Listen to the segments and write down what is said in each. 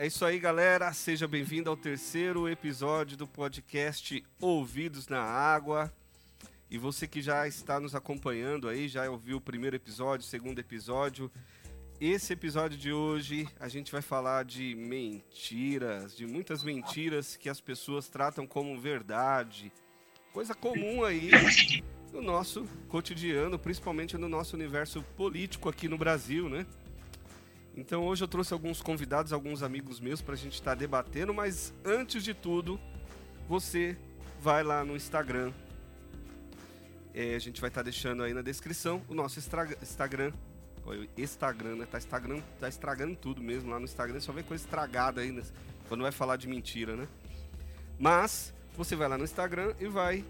É isso aí, galera. Seja bem-vindo ao terceiro episódio do podcast Ouvidos na Água. E você que já está nos acompanhando aí, já ouviu o primeiro episódio, o segundo episódio. Esse episódio de hoje a gente vai falar de mentiras, de muitas mentiras que as pessoas tratam como verdade. Coisa comum aí no nosso cotidiano, principalmente no nosso universo político aqui no Brasil, né? Então hoje eu trouxe alguns convidados, alguns amigos meus para a gente estar tá debatendo, mas antes de tudo, você vai lá no Instagram. É, a gente vai estar tá deixando aí na descrição o nosso Instagram. Instagram, né? Tá, Instagram, tá estragando tudo mesmo lá no Instagram, só vê coisa estragada né? quando vai falar de mentira, né? Mas você vai lá no Instagram e vai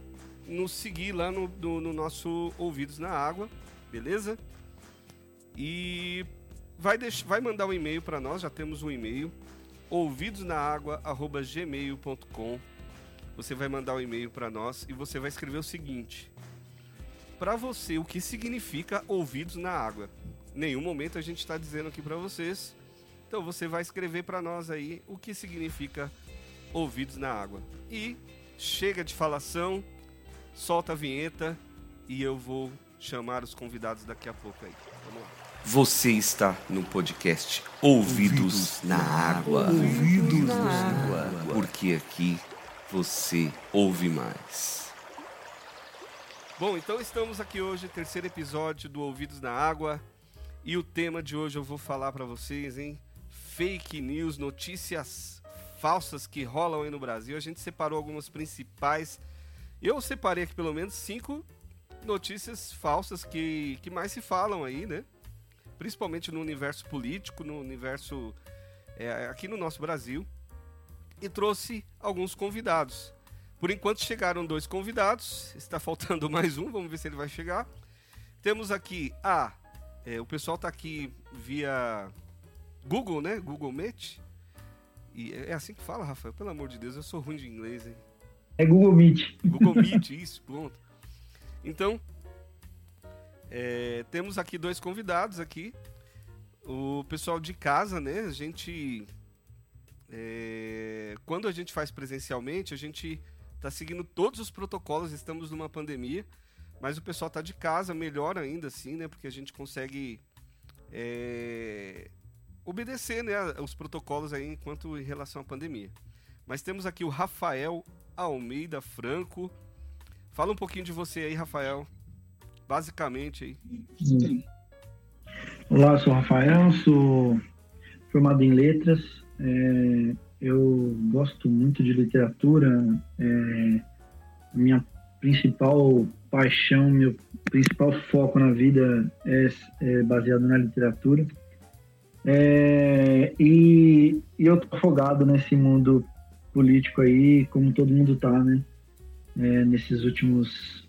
nos seguir lá no, no, no nosso Ouvidos na Água, beleza? E vai, vai mandar um e-mail para nós, já temos um e-mail, ouvidosnaaagua.gmail.com. Você vai mandar um e-mail para nós e você vai escrever o seguinte: para você, o que significa ouvidos na água? Nenhum momento a gente está dizendo aqui para vocês. Então você vai escrever para nós aí o que significa ouvidos na água. E chega de falação, solta a vinheta e eu vou chamar os convidados daqui a pouco aí. Você está no podcast Ouvidos, Ouvidos na Água. Ouvidos na Água. Porque aqui você ouve mais. Bom, então estamos aqui hoje, terceiro episódio do Ouvidos na Água. E o tema de hoje eu vou falar para vocês, hein? Fake news, notícias falsas que rolam aí no Brasil. A gente separou algumas principais. Eu separei aqui pelo menos cinco notícias falsas que, que mais se falam aí, né? Principalmente no universo político, no universo é, aqui no nosso Brasil, e trouxe alguns convidados. Por enquanto chegaram dois convidados, está faltando mais um, vamos ver se ele vai chegar. Temos aqui a. É, o pessoal está aqui via Google, né? Google Meet. E é, é assim que fala, Rafael? Pelo amor de Deus, eu sou ruim de inglês, hein? É Google Meet. Google Meet, isso, pronto. Então, é, temos aqui dois convidados aqui. O pessoal de casa, né? A gente. É, quando a gente faz presencialmente, a gente está seguindo todos os protocolos, estamos numa pandemia, mas o pessoal está de casa, melhor ainda assim, né? Porque a gente consegue é, obedecer né, os protocolos aí enquanto em relação à pandemia. Mas temos aqui o Rafael Almeida Franco. Fala um pouquinho de você aí, Rafael basicamente aí. Olá, sou Rafael, sou formado em letras. É, eu gosto muito de literatura. É, minha principal paixão, meu principal foco na vida é, é baseado na literatura. É, e, e, eu tô afogado nesse mundo político aí, como todo mundo tá, né? É, nesses últimos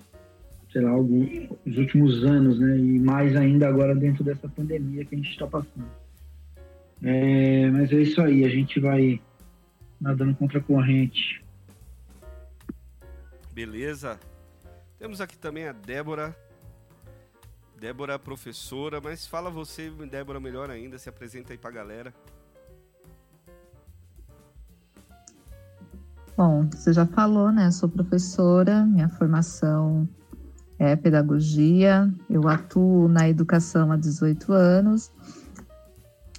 sei lá, alguns, os últimos anos, né? E mais ainda agora dentro dessa pandemia que a gente está passando. É, mas é isso aí, a gente vai nadando contra a corrente. Beleza. Temos aqui também a Débora. Débora, professora, mas fala você, Débora, melhor ainda, se apresenta aí pra galera. Bom, você já falou, né? Sou professora, minha formação é pedagogia. Eu atuo na educação há 18 anos.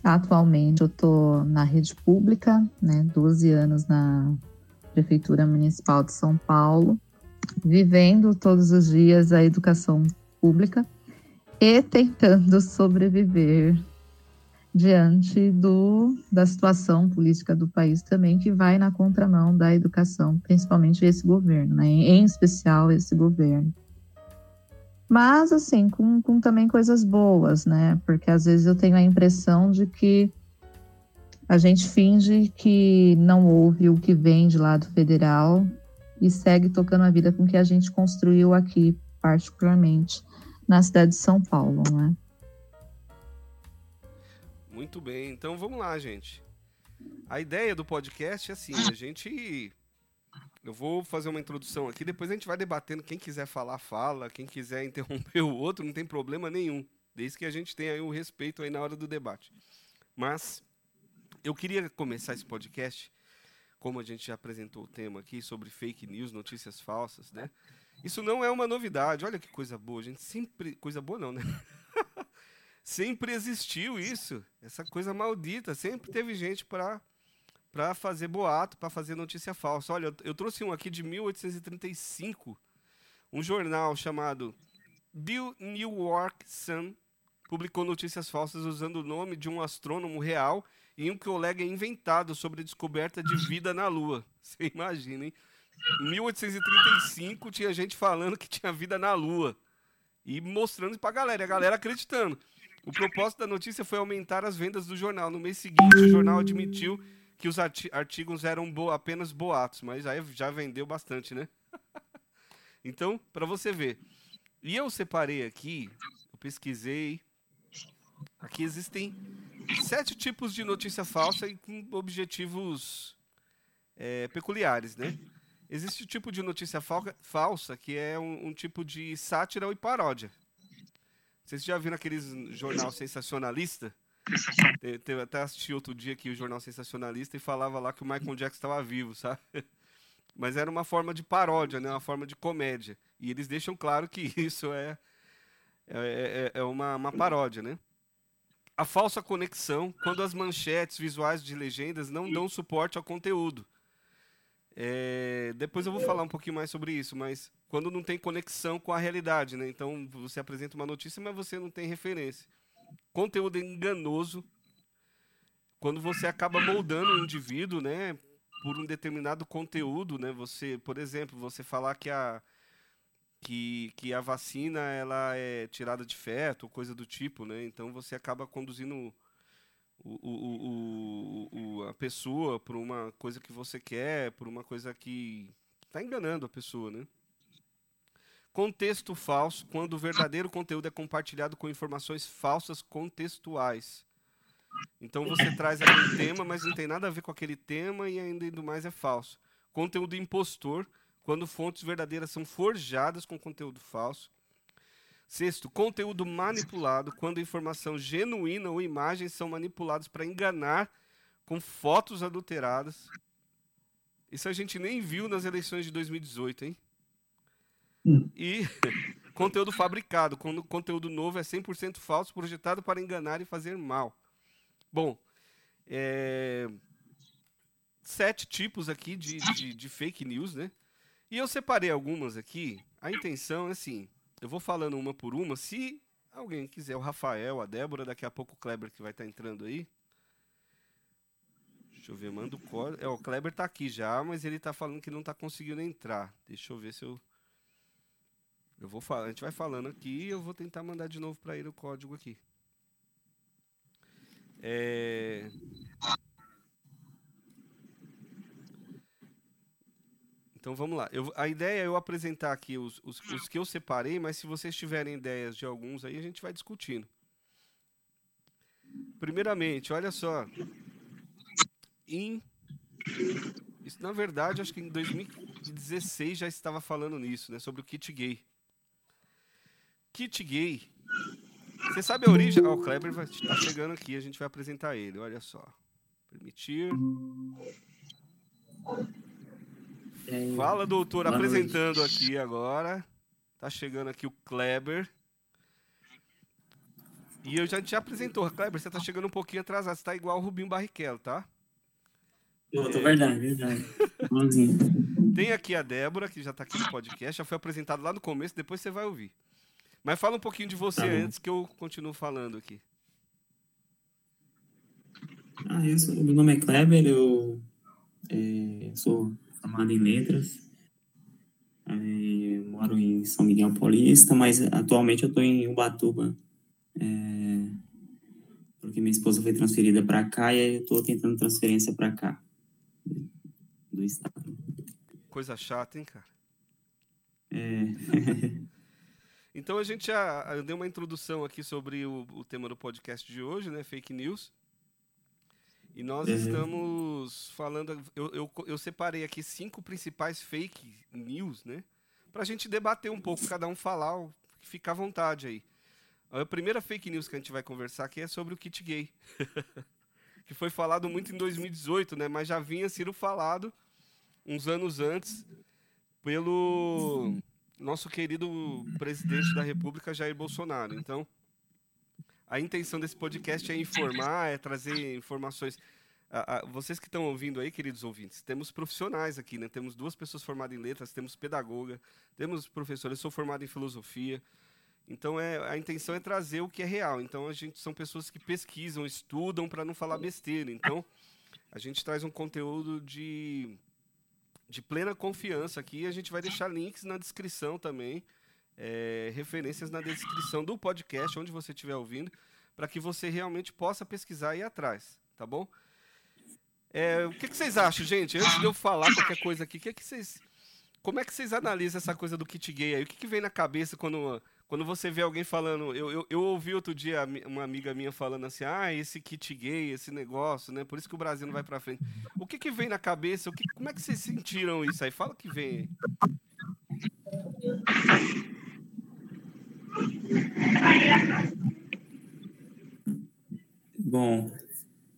Atualmente eu estou na rede pública, né, 12 anos na Prefeitura Municipal de São Paulo, vivendo todos os dias a educação pública e tentando sobreviver diante do, da situação política do país também, que vai na contramão da educação, principalmente esse governo, né, em especial esse governo. Mas, assim, com, com também coisas boas, né? Porque às vezes eu tenho a impressão de que a gente finge que não ouve o que vem de lado federal e segue tocando a vida com que a gente construiu aqui, particularmente na cidade de São Paulo, né? Muito bem, então vamos lá, gente. A ideia do podcast é assim, a gente eu vou fazer uma introdução aqui, depois a gente vai debatendo. Quem quiser falar, fala. Quem quiser interromper o outro, não tem problema nenhum. Desde que a gente tenha o respeito aí na hora do debate. Mas Eu queria começar esse podcast, como a gente já apresentou o tema aqui sobre fake news, notícias falsas, né? Isso não é uma novidade. Olha que coisa boa, gente. Sempre. Coisa boa, não, né? sempre existiu isso. Essa coisa maldita. Sempre teve gente para para fazer boato, para fazer notícia falsa. Olha, eu, trouxe um aqui de 1835, um jornal chamado Bill New York Sun publicou notícias falsas usando o nome de um astrônomo real e um colega inventado sobre a descoberta de vida na Lua. Você imagina, hein? Em 1835 tinha gente falando que tinha vida na Lua e mostrando para a galera, a galera acreditando. O propósito da notícia foi aumentar as vendas do jornal. No mês seguinte, o jornal admitiu que os artigos eram bo apenas boatos, mas aí já vendeu bastante, né? então, para você ver. E eu separei aqui, eu pesquisei, Aqui existem sete tipos de notícia falsa e com objetivos é, peculiares, né? Existe o tipo de notícia falsa que é um, um, tipo de sátira e paródia. Vocês já viram aqueles jornal sensacionalista? Eu até assisti outro dia aqui o jornal sensacionalista e falava lá que o Michael Jackson estava vivo, sabe? Mas era uma forma de paródia, né? Uma forma de comédia. E eles deixam claro que isso é é, é, é uma, uma paródia, né? a falsa conexão quando as manchetes visuais de legendas não dão suporte ao conteúdo. É, depois eu vou falar um pouquinho mais sobre isso, mas quando não tem conexão com a realidade, né? Então você apresenta uma notícia, mas você não tem referência. Conteúdo enganoso, quando você acaba moldando o indivíduo, né? Por um determinado conteúdo, né? Você, por exemplo, você falar que a que, que a vacina ela é tirada de feto, coisa do tipo, né? Então você acaba conduzindo o, o, o, o a pessoa por uma coisa que você quer, por uma coisa que está enganando a pessoa, né? Contexto falso, quando o verdadeiro conteúdo é compartilhado com informações falsas contextuais. Então você traz aquele tema, mas não tem nada a ver com aquele tema e ainda mais é falso. Conteúdo impostor, quando fontes verdadeiras são forjadas com conteúdo falso. Sexto, conteúdo manipulado, quando informação genuína ou imagens são manipulados para enganar com fotos adulteradas. Isso a gente nem viu nas eleições de 2018, hein? Hum. E conteúdo fabricado, quando conteúdo novo é 100% falso, projetado para enganar e fazer mal. Bom, é... sete tipos aqui de, de, de fake news, né? E eu separei algumas aqui. A intenção é assim: eu vou falando uma por uma. Se alguém quiser, o Rafael, a Débora, daqui a pouco o Kleber que vai estar tá entrando aí. Deixa eu ver, manda o código. É, o Kleber está aqui já, mas ele está falando que não está conseguindo entrar. Deixa eu ver se eu. Eu vou falar, a gente vai falando aqui e eu vou tentar mandar de novo para ele o código aqui. É... Então vamos lá. Eu, a ideia é eu apresentar aqui os, os, os, que eu separei, mas se vocês tiverem ideias de alguns aí, a gente vai discutindo. Primeiramente, olha só. Em, isso, na verdade, acho que em 2016 já estava falando nisso, né? Sobre o kit gay. Kit gay. Você sabe a origem? Oh, o Kleber está chegando aqui, a gente vai apresentar ele. Olha só. Permitir. Fala, doutor, apresentando noite. aqui agora. Tá chegando aqui o Kleber. E eu já te apresentou, Kleber, você tá chegando um pouquinho atrasado, você tá igual o Rubinho Barrichello, tá? Eu tô é... verdade, verdade. Tem aqui a Débora, que já tá aqui no podcast, já foi apresentado lá no começo, depois você vai ouvir. Mas fala um pouquinho de você tá antes que eu continuo falando aqui. Ah, eu sou, meu nome é Kleber, eu é, sou formado em letras. É, moro em São Miguel Paulista, mas atualmente eu estou em Ubatuba, é, porque minha esposa foi transferida para cá e eu estou tentando transferência para cá, do estado. Coisa chata, hein, cara? É. então a gente já deu uma introdução aqui sobre o, o tema do podcast de hoje, né? Fake news. E nós uhum. estamos falando. Eu, eu, eu, separei aqui cinco principais fake news, né? Pra gente debater um pouco, cada um falar, fica à vontade aí. A primeira fake news que a gente vai conversar aqui é sobre o kit gay. que foi falado muito em 2018, né? Mas já vinha sendo falado uns anos antes pelo nosso querido presidente da República, Jair Bolsonaro. Então, a intenção desse podcast é informar, é trazer informações. vocês que estão ouvindo aí, queridos ouvintes, temos profissionais aqui, né? Temos duas pessoas formadas em letras, temos pedagoga, temos professores. Eu sou formado em filosofia. Então, é, a intenção é trazer o que é real. Então, a gente são pessoas que pesquisam, estudam para não falar besteira. Então, a gente traz um conteúdo de de plena confiança aqui. A gente vai deixar links na descrição também, é, referências na descrição do podcast, onde você estiver ouvindo, para que você realmente possa pesquisar e ir atrás, tá bom? É, o que, que, vocês acham, gente? Antes de eu falar qualquer coisa aqui, que que vocês, como é que vocês analisam essa coisa do kit gay aí? O que, que vem na cabeça quando quando você vê alguém falando, eu, eu, eu, ouvi outro dia uma amiga minha falando assim, ah, esse kit gay, esse negócio, né? Por isso que o Brasil não vai para frente. O que que vem na cabeça? O que, como é que vocês sentiram isso aí? Fala que vem. Bom,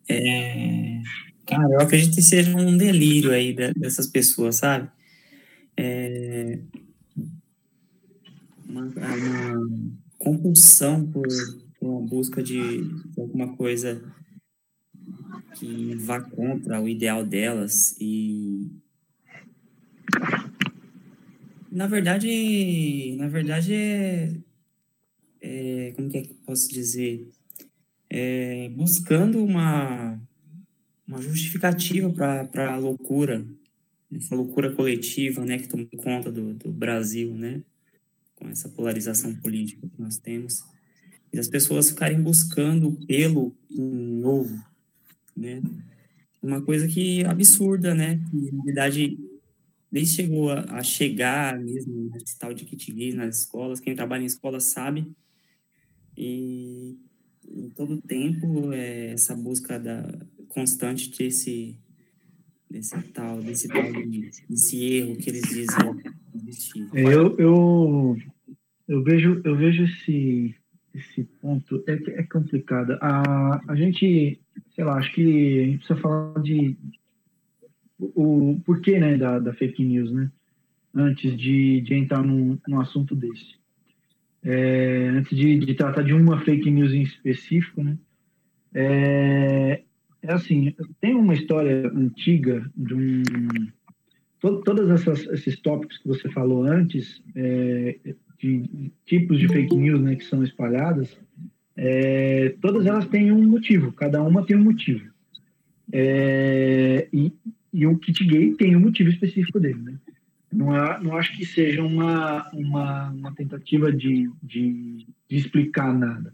é... cara, eu acredito que seja um delírio aí dessas pessoas, sabe? É uma, uma compulsão por, por, uma busca de, alguma coisa que vá contra o ideal delas e na verdade na verdade é, é como que, é que posso dizer? É, buscando uma uma justificativa para a loucura essa loucura coletiva né que toma conta do, do Brasil né com essa polarização política que nós temos, e as pessoas ficarem buscando pelo novo, né? Uma coisa que absurda, né? Que, na verdade, nem chegou a, a chegar mesmo esse tal de kit gay nas escolas. Quem trabalha em escola sabe. E em todo tempo é essa busca da constante desse desse tal desse tal de, desse erro que eles dizem. Eu, eu eu vejo, eu vejo esse, esse ponto, é, é complicado. A, a gente, sei lá, acho que a gente precisa falar de o porquê né, da, da fake news, né? Antes de, de entrar num, num assunto desse. É, antes de, de tratar de uma fake news em específico, né? É, é assim, tem uma história antiga de um to, todas essas, esses tópicos que você falou antes é, de tipos de fake news né, que são espalhadas, é, todas elas têm um motivo, cada uma tem um motivo. É, e, e, o kit gay tem um motivo específico dele. Né? Não, é, não acho que seja uma, uma, uma tentativa de, de, de, explicar nada.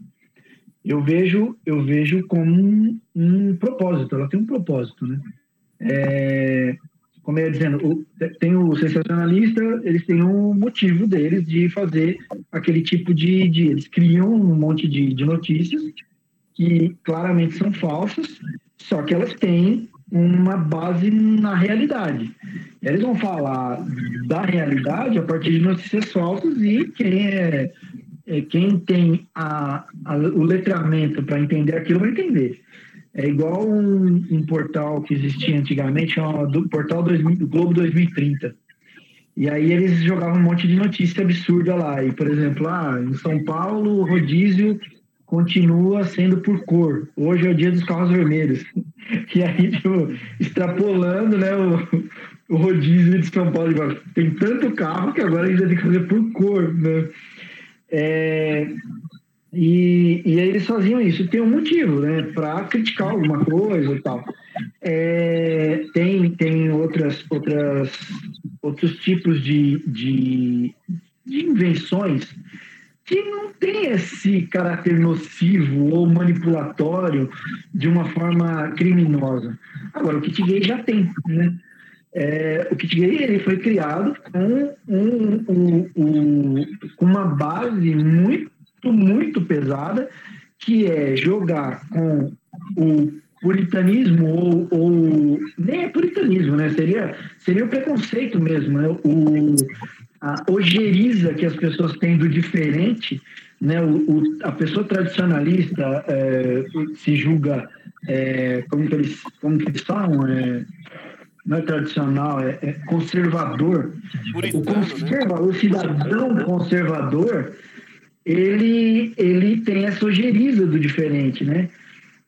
Eu vejo, eu vejo como um, um propósito, ela tem um propósito. Né? É, como eu ia dizendo, o, tem o sensacionalista, eles têm um motivo deles de fazer aquele tipo de. de eles criam um monte de, de notícias que claramente são falsas, só que elas têm uma base na realidade. Eles vão falar da realidade a partir de notícias falsas e quem é, é quem tem a, a, o letramento para entender aquilo vai entender. É igual um, um portal que existia antigamente, chamado do Portal 2000, do Globo 2030. E aí eles jogavam um monte de notícia absurda lá. E, por exemplo, ah, em São Paulo, o rodízio continua sendo por cor. Hoje é o dia dos carros vermelhos. E aí, tipo, extrapolando né, o, o rodízio de São Paulo. Tem tanto carro que agora a gente vai ter que fazer por cor. Né? É, e, e aí eles faziam isso. Tem um motivo, né? Para criticar alguma coisa e tal. É, tem tem outras, outras, outros tipos de, de, de invenções que não tem esse caráter nocivo ou manipulatório de uma forma criminosa. Agora, o kit gay já tem, né? É, o kit gay ele foi criado com um, um, um, uma base muito muito pesada, que é jogar com o puritanismo ou, ou nem é puritanismo, né? Seria, seria o preconceito mesmo, né? o, a ojeriza que as pessoas têm do diferente né, o, o, a pessoa tradicionalista é, se julga, é, como, que eles, como que eles falam, é, não é tradicional, é, é conservador. Puritano, o, conserva, né? o cidadão conservador, ele, ele tem essa ojeriza do diferente, né?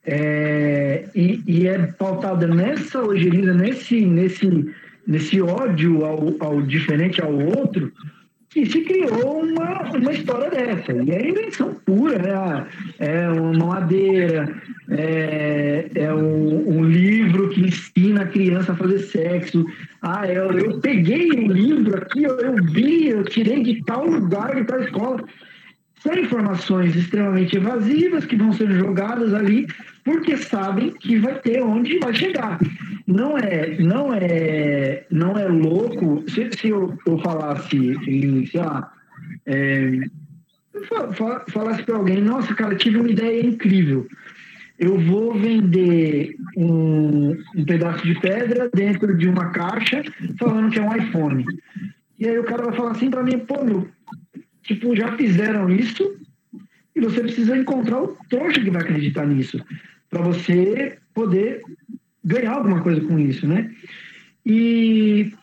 É, e, e, é pautada nessa ojeriza, nesse, nesse, nesse ódio ao, ao diferente, ao outro, que se criou uma, uma história dessa. E é invenção pura, né? É uma madeira, é, é um, um, livro que ensina a criança a fazer sexo. Ah, eu, eu peguei um livro aqui, eu, eu vi, eu tirei de tal lugar, de tal escola. São informações extremamente evasivas que vão ser jogadas ali porque sabem que vai ter onde vai chegar. Não é, não é, não é louco. Se, se eu, eu, falasse em, sei lá, é, falasse para alguém, nossa, cara, tive uma ideia incrível. Eu vou vender um, um pedaço de pedra dentro de uma caixa, falando que é um iPhone. E aí o cara vai falar assim para mim, pô, meu, tipo, já fizeram isso e você precisa encontrar o trouxa que vai acreditar nisso para você poder ganhar alguma coisa com isso, né? E,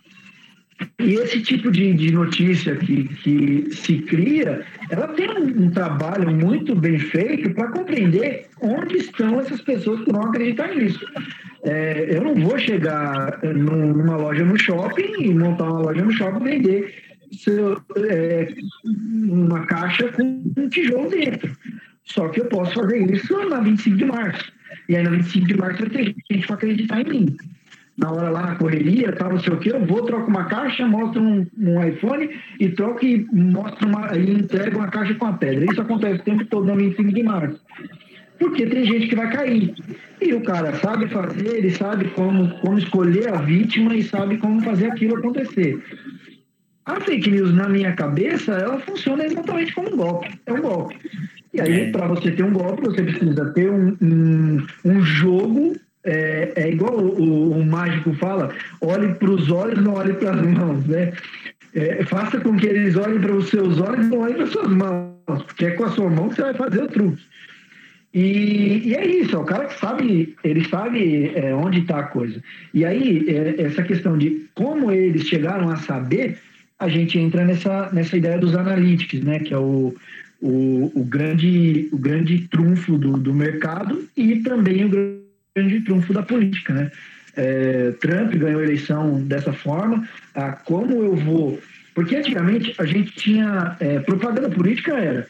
e esse tipo de, de notícia que, que se cria, ela tem um, um trabalho muito bem feito para compreender onde estão essas pessoas que vão acreditar nisso. É, eu não vou chegar numa loja no shopping e montar uma loja no shopping e vender é, uma caixa com um tijolo dentro. Só que eu posso fazer isso na 25 de março. E aí, no 25 de março, vai ter gente para acreditar em mim. Na hora lá na correria, tal, não sei o quê, eu vou, troco uma caixa, mostro um, um iPhone e troco e mostro uma, e entrego uma caixa com a pedra. Isso acontece o tempo todo no 25 de março. Porque tem gente que vai cair. E o cara sabe fazer, ele sabe como, como escolher a vítima e sabe como fazer aquilo acontecer. A fake news, na minha cabeça, ela funciona exatamente como um golpe. É um golpe. E aí, é. para você ter um golpe, você precisa ter um, um, um jogo. É, é igual o, o, mágico fala: olhe para os olhos, não olhe para as mãos. Né? É, faça com que eles olhem para os seus olhos, não olhem para as suas mãos, porque é com a sua mão que você vai fazer o truque. E, e, é isso, é o cara que sabe, ele sabe é, onde está a coisa. E aí, é, essa questão de como eles chegaram a saber, a gente entra nessa, nessa ideia dos analytics, né? Que é o, o, o, grande, o grande trunfo do, do mercado e também o grande trunfo da política, né? É, Trump ganhou a eleição dessa forma. Ah, como eu vou. Porque antigamente a gente tinha. É, propaganda política era.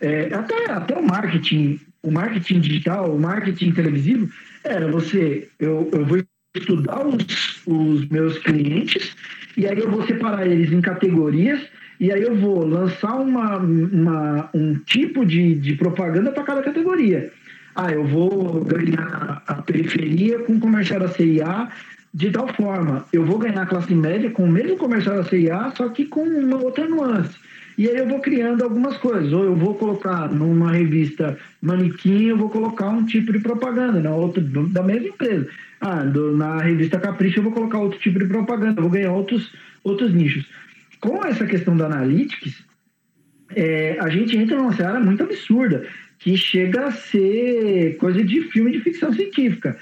É, até, até o marketing, o marketing digital, o marketing televisivo, era você. Eu, eu vou estudar os, os meus clientes e aí eu vou separar eles em categorias e aí eu vou lançar uma, uma um tipo de, de propaganda para cada categoria. Ah, eu vou ganhar a periferia com comercial da CIA de tal forma. Eu vou ganhar a classe média com o mesmo comercial da CIA, só que com uma outra nuance. E aí eu vou criando algumas coisas. Ou eu vou colocar numa revista manequim, eu vou colocar um tipo de propaganda na outra, da mesma empresa. Ah, do, na revista Capricho eu vou colocar outro tipo de propaganda, vou ganhar outros, outros nichos com essa questão da Analytics, é, a gente entra numa seara muito absurda, que chega a ser coisa de filme de ficção científica.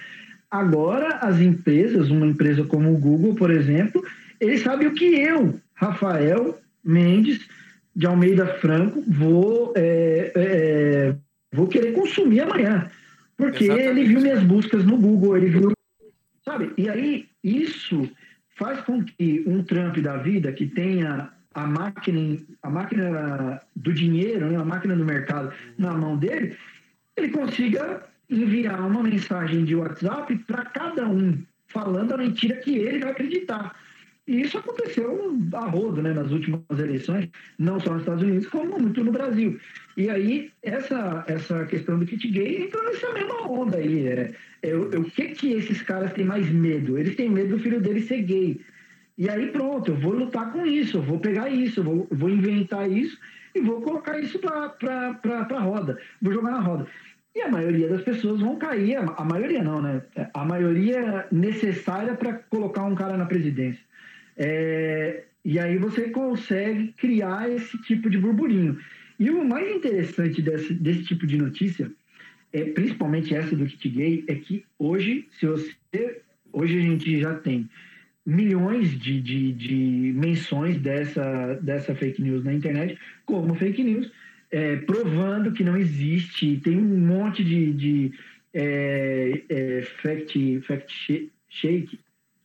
Agora, as empresas, uma empresa como o Google, por exemplo, eles sabem o que eu, Rafael Mendes de Almeida Franco, vou, é, é, vou querer consumir amanhã. Porque Exatamente. ele viu minhas buscas no Google, ele viu. Sabe? E aí, isso faz com que um Trump da vida que tenha a máquina, a máquina do dinheiro, né, a máquina do mercado na mão dele, ele consiga enviar uma mensagem de WhatsApp para cada um, falando a mentira que ele vai acreditar. E isso aconteceu a rodo, né, nas últimas eleições, não só nos Estados Unidos, como muito no Brasil. E aí, essa, essa questão do kit gay entrou nessa mesma onda aí. É, é, o que que esses caras têm mais medo? Eles têm medo do filho dele ser gay. E aí, pronto, eu vou lutar com isso, eu vou pegar isso, eu vou, vou inventar isso e vou colocar isso para a roda, vou jogar na roda. E a maioria das pessoas vão cair, a maioria não, né? A maioria necessária para colocar um cara na presidência. É, e aí você consegue criar esse tipo de burburinho. E o mais interessante desse, desse tipo de notícia, é, principalmente essa do kit gay, é que hoje, se você. Hoje a gente já tem milhões de, de, de menções dessa, dessa fake news na internet, como fake news, é, provando que não existe. Tem um monte de, de é, é, fact, fact shake,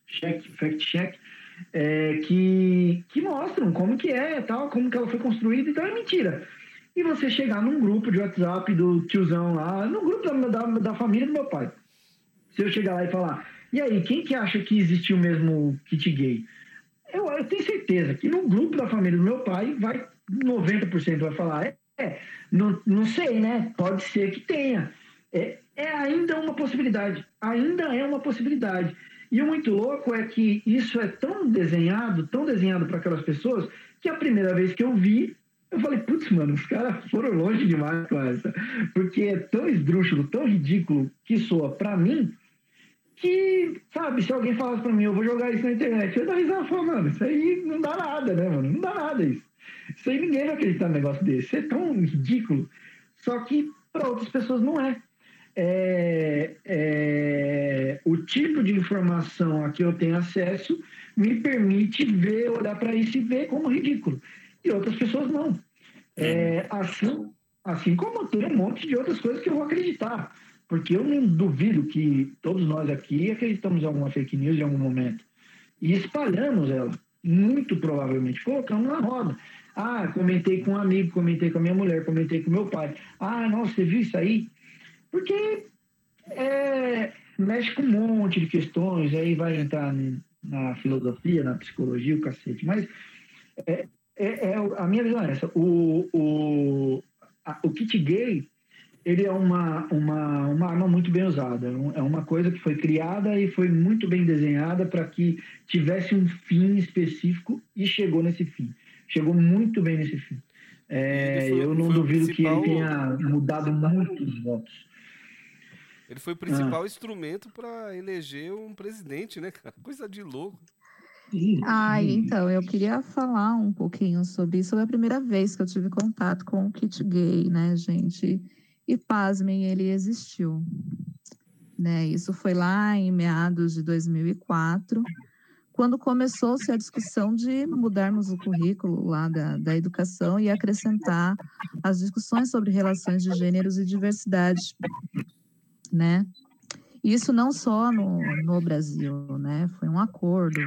check, fact check, é, que, que mostram como que é, tal, como que ela foi construída, então é mentira. E você chegar num grupo de WhatsApp do tiozão lá, no grupo da, da, da família do meu pai. Se eu chegar lá e falar, e aí, quem que acha que existiu mesmo kit gay? Eu, eu tenho certeza que no grupo da família do meu pai, vai 90% vai falar, é, é, não, não sei, né? Pode ser que tenha. É, é ainda uma possibilidade. Ainda é uma possibilidade. E o muito louco é que isso é tão desenhado, tão desenhado para aquelas pessoas, que a primeira vez que eu vi, eu falei, putz, mano, os caras foram longe demais com essa. Porque é tão esdrúxulo, tão ridículo que soa para mim, que, sabe, se alguém falasse para mim, eu vou jogar isso na internet, eu ia dar risada e falar, mano, isso aí não dá nada, né, mano? Não dá nada isso. Isso aí ninguém vai acreditar num negócio desse. Isso é tão ridículo. Só que para outras pessoas não é é, é, o tipo de informação a que eu tenho acesso me permite ver, olhar para isso e ver como ridículo. E outras pessoas não. É, assim, assim como tem um monte de outras coisas que eu vou acreditar. Porque eu não duvido que todos nós aqui acreditamos em alguma fake news em algum momento. E espalhamos ela, muito provavelmente, colocamos na roda. Ah, comentei com um amigo, comentei com a minha mulher, comentei com meu pai. Ah, nossa, você viu isso aí? Porque é, mexe com um monte de questões, aí vai entrar na filosofia, na psicologia, o cacete. Mas é, é, é a minha visão é essa. O, o, a, o kit gay, ele é uma, uma, uma arma muito bem usada. É uma coisa que foi criada e foi muito bem desenhada para que tivesse um fim específico e chegou nesse fim. Chegou muito bem nesse fim. É, eu não duvido que ele tenha mudado muitos votos. Ele foi o principal ah. instrumento para eleger um presidente, né, cara? Coisa de louco. Ah, então, eu queria falar um pouquinho sobre isso. Foi a primeira vez que eu tive contato com o kit gay, né, gente? E pasmem, ele existiu. Né? Isso foi lá em meados de 2004, quando começou-se a discussão de mudarmos o currículo lá da, da educação e acrescentar as discussões sobre relações de gêneros e diversidade né? Isso não só no, no Brasil, né? Foi um acordo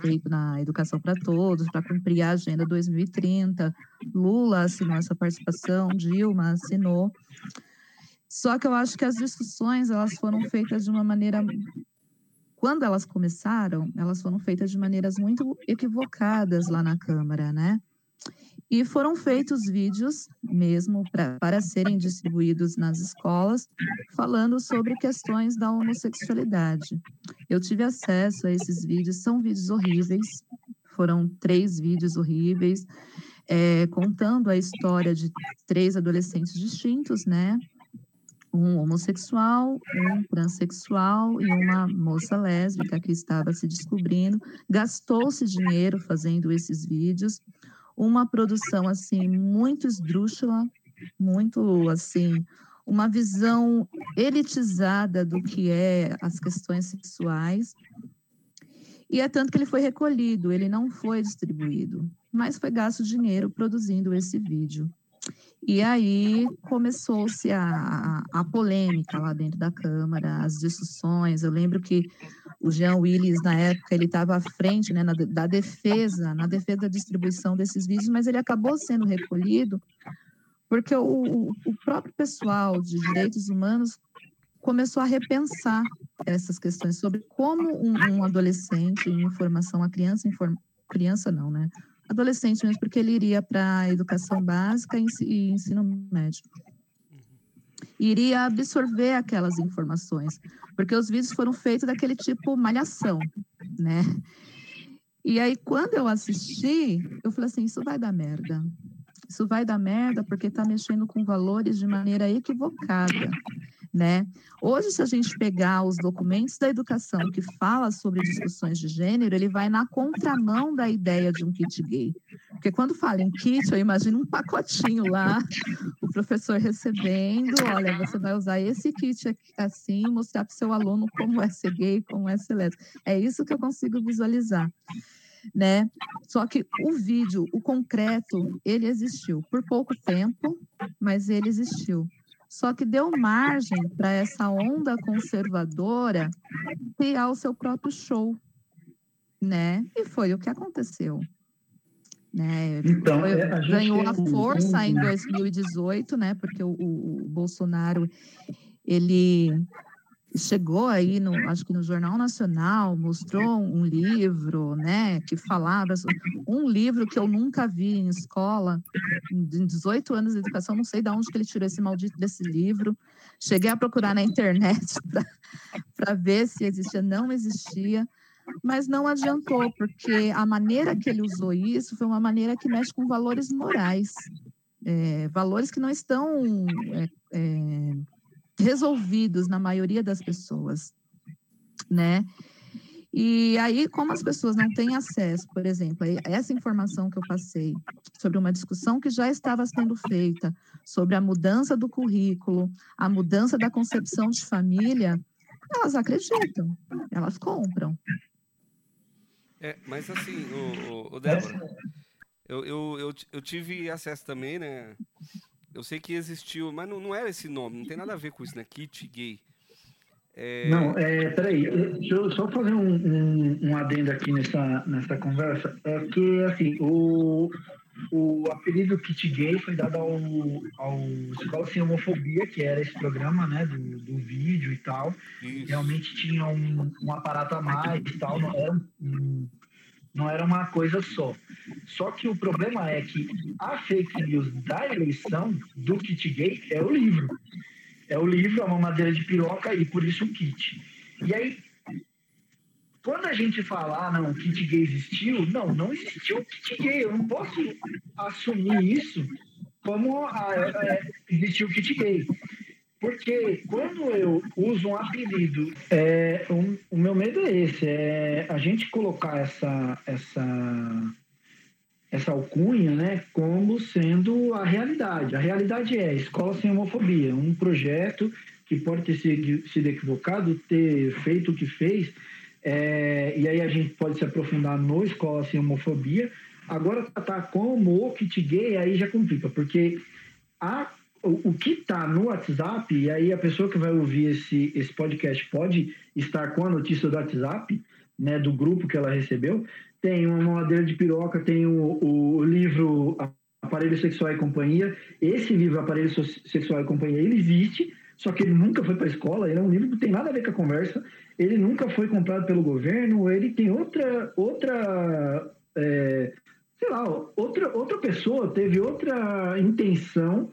feito na Educação para Todos para cumprir a Agenda 2030. Lula assinou essa participação, Dilma assinou. Só que eu acho que as discussões elas foram feitas de uma maneira quando elas começaram, elas foram feitas de maneiras muito equivocadas lá na Câmara, né? E foram feitos vídeos mesmo pra, para serem distribuídos nas escolas, falando sobre questões da homossexualidade. Eu tive acesso a esses vídeos, são vídeos horríveis, foram três vídeos horríveis, é, contando a história de três adolescentes distintos, né? Um homossexual, um transexual e uma moça lésbica que estava se descobrindo. Gastou-se dinheiro fazendo esses vídeos uma produção assim muito esdrúxula, muito assim, uma visão elitizada do que é as questões sexuais. E é tanto que ele foi recolhido, ele não foi distribuído, mas foi gasto dinheiro produzindo esse vídeo. E aí começou-se a, a, polêmica lá dentro da Câmara, as discussões. Eu lembro que o Jean Willis, na época, ele estava à frente né, na, da defesa, na defesa da distribuição desses vídeos, mas ele acabou sendo recolhido porque o, o próprio pessoal de direitos humanos começou a repensar essas questões sobre como um, um adolescente em formação, a criança em criança não, né? Adolescente mesmo, porque ele iria para a educação básica e ensino médio iria absorver aquelas informações, porque os vídeos foram feitos daquele tipo malhação, né? E aí, quando eu assisti, eu falei assim: isso vai dar merda. Isso vai dar merda porque está mexendo com valores de maneira equivocada. Né? Hoje, se a gente pegar os documentos da educação que fala sobre discussões de gênero, ele vai na contramão da ideia de um kit gay. Porque quando fala em kit, eu imagino um pacotinho lá, o professor recebendo, olha, você vai usar esse kit aqui, assim, mostrar para o seu aluno como é ser gay, como é ser lésbico. É isso que eu consigo visualizar. Né? Só que o vídeo, o concreto, ele existiu por pouco tempo, mas ele existiu. Só que deu margem para essa onda conservadora criar o seu próprio show, né? E foi o que aconteceu. Né? Então, foi, é, a ganhou a força um... em 2018, né? Porque o, o, o Bolsonaro ele chegou aí, no, acho que no Jornal Nacional, mostrou um livro, né, que falava, um livro que eu nunca vi em escola, em 18 anos de educação, não sei de onde que ele tirou esse maldito desse livro, cheguei a procurar na internet para ver se existia, não existia, mas não adiantou, porque a maneira que ele usou isso foi uma maneira que mexe com valores morais, é, valores que não estão... É, é, resolvidos na maioria das pessoas, né? E aí, como as pessoas não têm acesso, por exemplo, a essa informação que eu passei sobre uma discussão que já estava sendo feita sobre a mudança do currículo, a mudança da concepção de família, elas acreditam, elas compram. É, mas assim, o, o, o Débora, eu, eu, eu, eu tive acesso também, né, eu sei que existiu, mas não, não era esse nome, não tem nada a ver com isso, né? Kit gay. É... Não, é, peraí, deixa eu só fazer um, um, um, adendo aqui nessa, nessa conversa. É que, assim, o, o apelido Kit Gay foi dado ao, ao Escola Sem Homofobia, que era esse programa, né, do, do vídeo e tal. Isso. Realmente tinha um, um aparato a mais e tal, não era um, não era uma coisa só. Só que o problema é que a fake news da eleição do kit gay é o livro. É o livro, é uma madeira de piroca e por isso o kit. E aí, quando a gente fala, ah, não, kit gay existiu, não, não existiu kit gay. Eu não posso assumir isso como ah, é, existiu o kit gay. Porque quando eu uso um apelido, é, um, o meu medo é esse, é a gente colocar essa, essa, essa alcunha né, como sendo a realidade. A realidade é Escola Sem Homofobia, um projeto que pode ter sido equivocado, ter feito o que fez, é, e aí a gente pode se aprofundar no Escola Sem Homofobia. Agora, tratar como o kit gay, aí já complica, porque a o, o que está no WhatsApp, e aí a pessoa que vai ouvir esse, esse podcast pode estar com a notícia do WhatsApp, né, do grupo que ela recebeu, tem uma madeira de piroca, tem o, o livro Aparelho Sexual e Companhia. Esse livro, Aparelho Sexual e Companhia, ele existe, só que ele nunca foi para a escola, ele é um livro que não tem nada a ver com a conversa, ele nunca foi comprado pelo governo, ele tem outra, outra é, sei lá, outra, outra pessoa teve outra intenção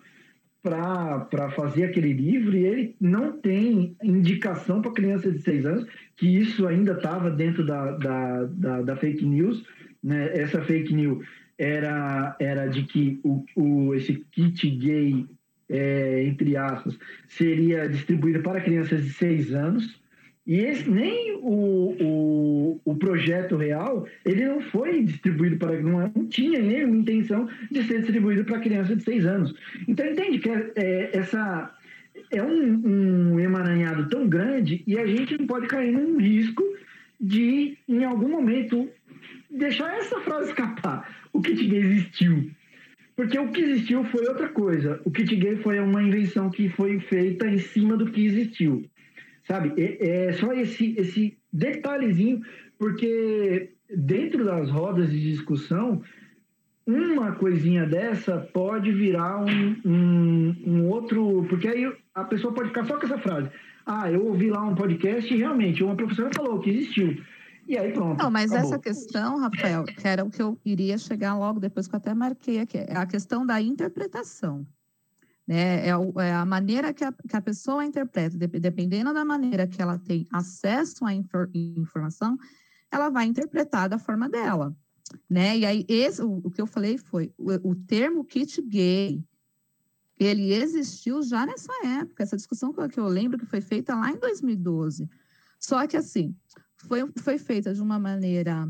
para fazer aquele livro e ele não tem indicação para criança de seis anos, que isso ainda estava dentro da, da, da, da, fake news. Né? Essa fake news era, era de que o, o, esse kit gay, é, entre aspas, seria distribuído para crianças de seis anos. E esse, nem o, o, o, projeto real, ele não foi distribuído para. Não, não tinha nenhuma intenção de ser distribuído para criança de seis anos. Então, entende que é, é, essa é um, um emaranhado tão grande e a gente não pode cair num risco de, em algum momento, deixar essa frase escapar. O kit gay existiu. Porque o que existiu foi outra coisa. O kit gay foi uma invenção que foi feita em cima do que existiu. Sabe? É, é só esse, esse detalhezinho, porque dentro das rodas de discussão, uma coisinha dessa pode virar um, um, um, outro. Porque aí a pessoa pode ficar só com essa frase. Ah, eu ouvi lá um podcast e realmente uma professora falou que existiu. E aí pronto. Não, mas acabou. essa questão, Rafael, que era o que eu iria chegar logo depois que eu até marquei aqui, é a questão da interpretação. Né? É, é a maneira que a, que a pessoa interpreta, dependendo da maneira que ela tem acesso à infor, informação, ela vai interpretar da forma dela. Né? E aí, esse, o, o que eu falei foi: o, o termo kit gay, ele existiu já nessa época. Essa discussão que eu lembro que foi feita lá em 2012. Só que, assim, foi, foi feita de uma maneira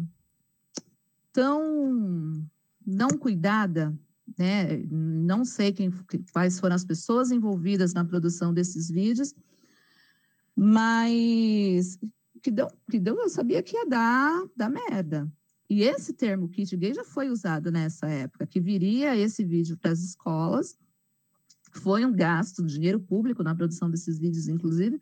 tão não cuidada, né? Não sei quem, quais foram as pessoas envolvidas na produção desses vídeos, mas que deu, que deu, eu sabia que ia dar, dar merda. E esse termo kit gay já foi usado nessa época, que viria esse vídeo para as escolas. Foi um gasto, dinheiro público na produção desses vídeos, inclusive.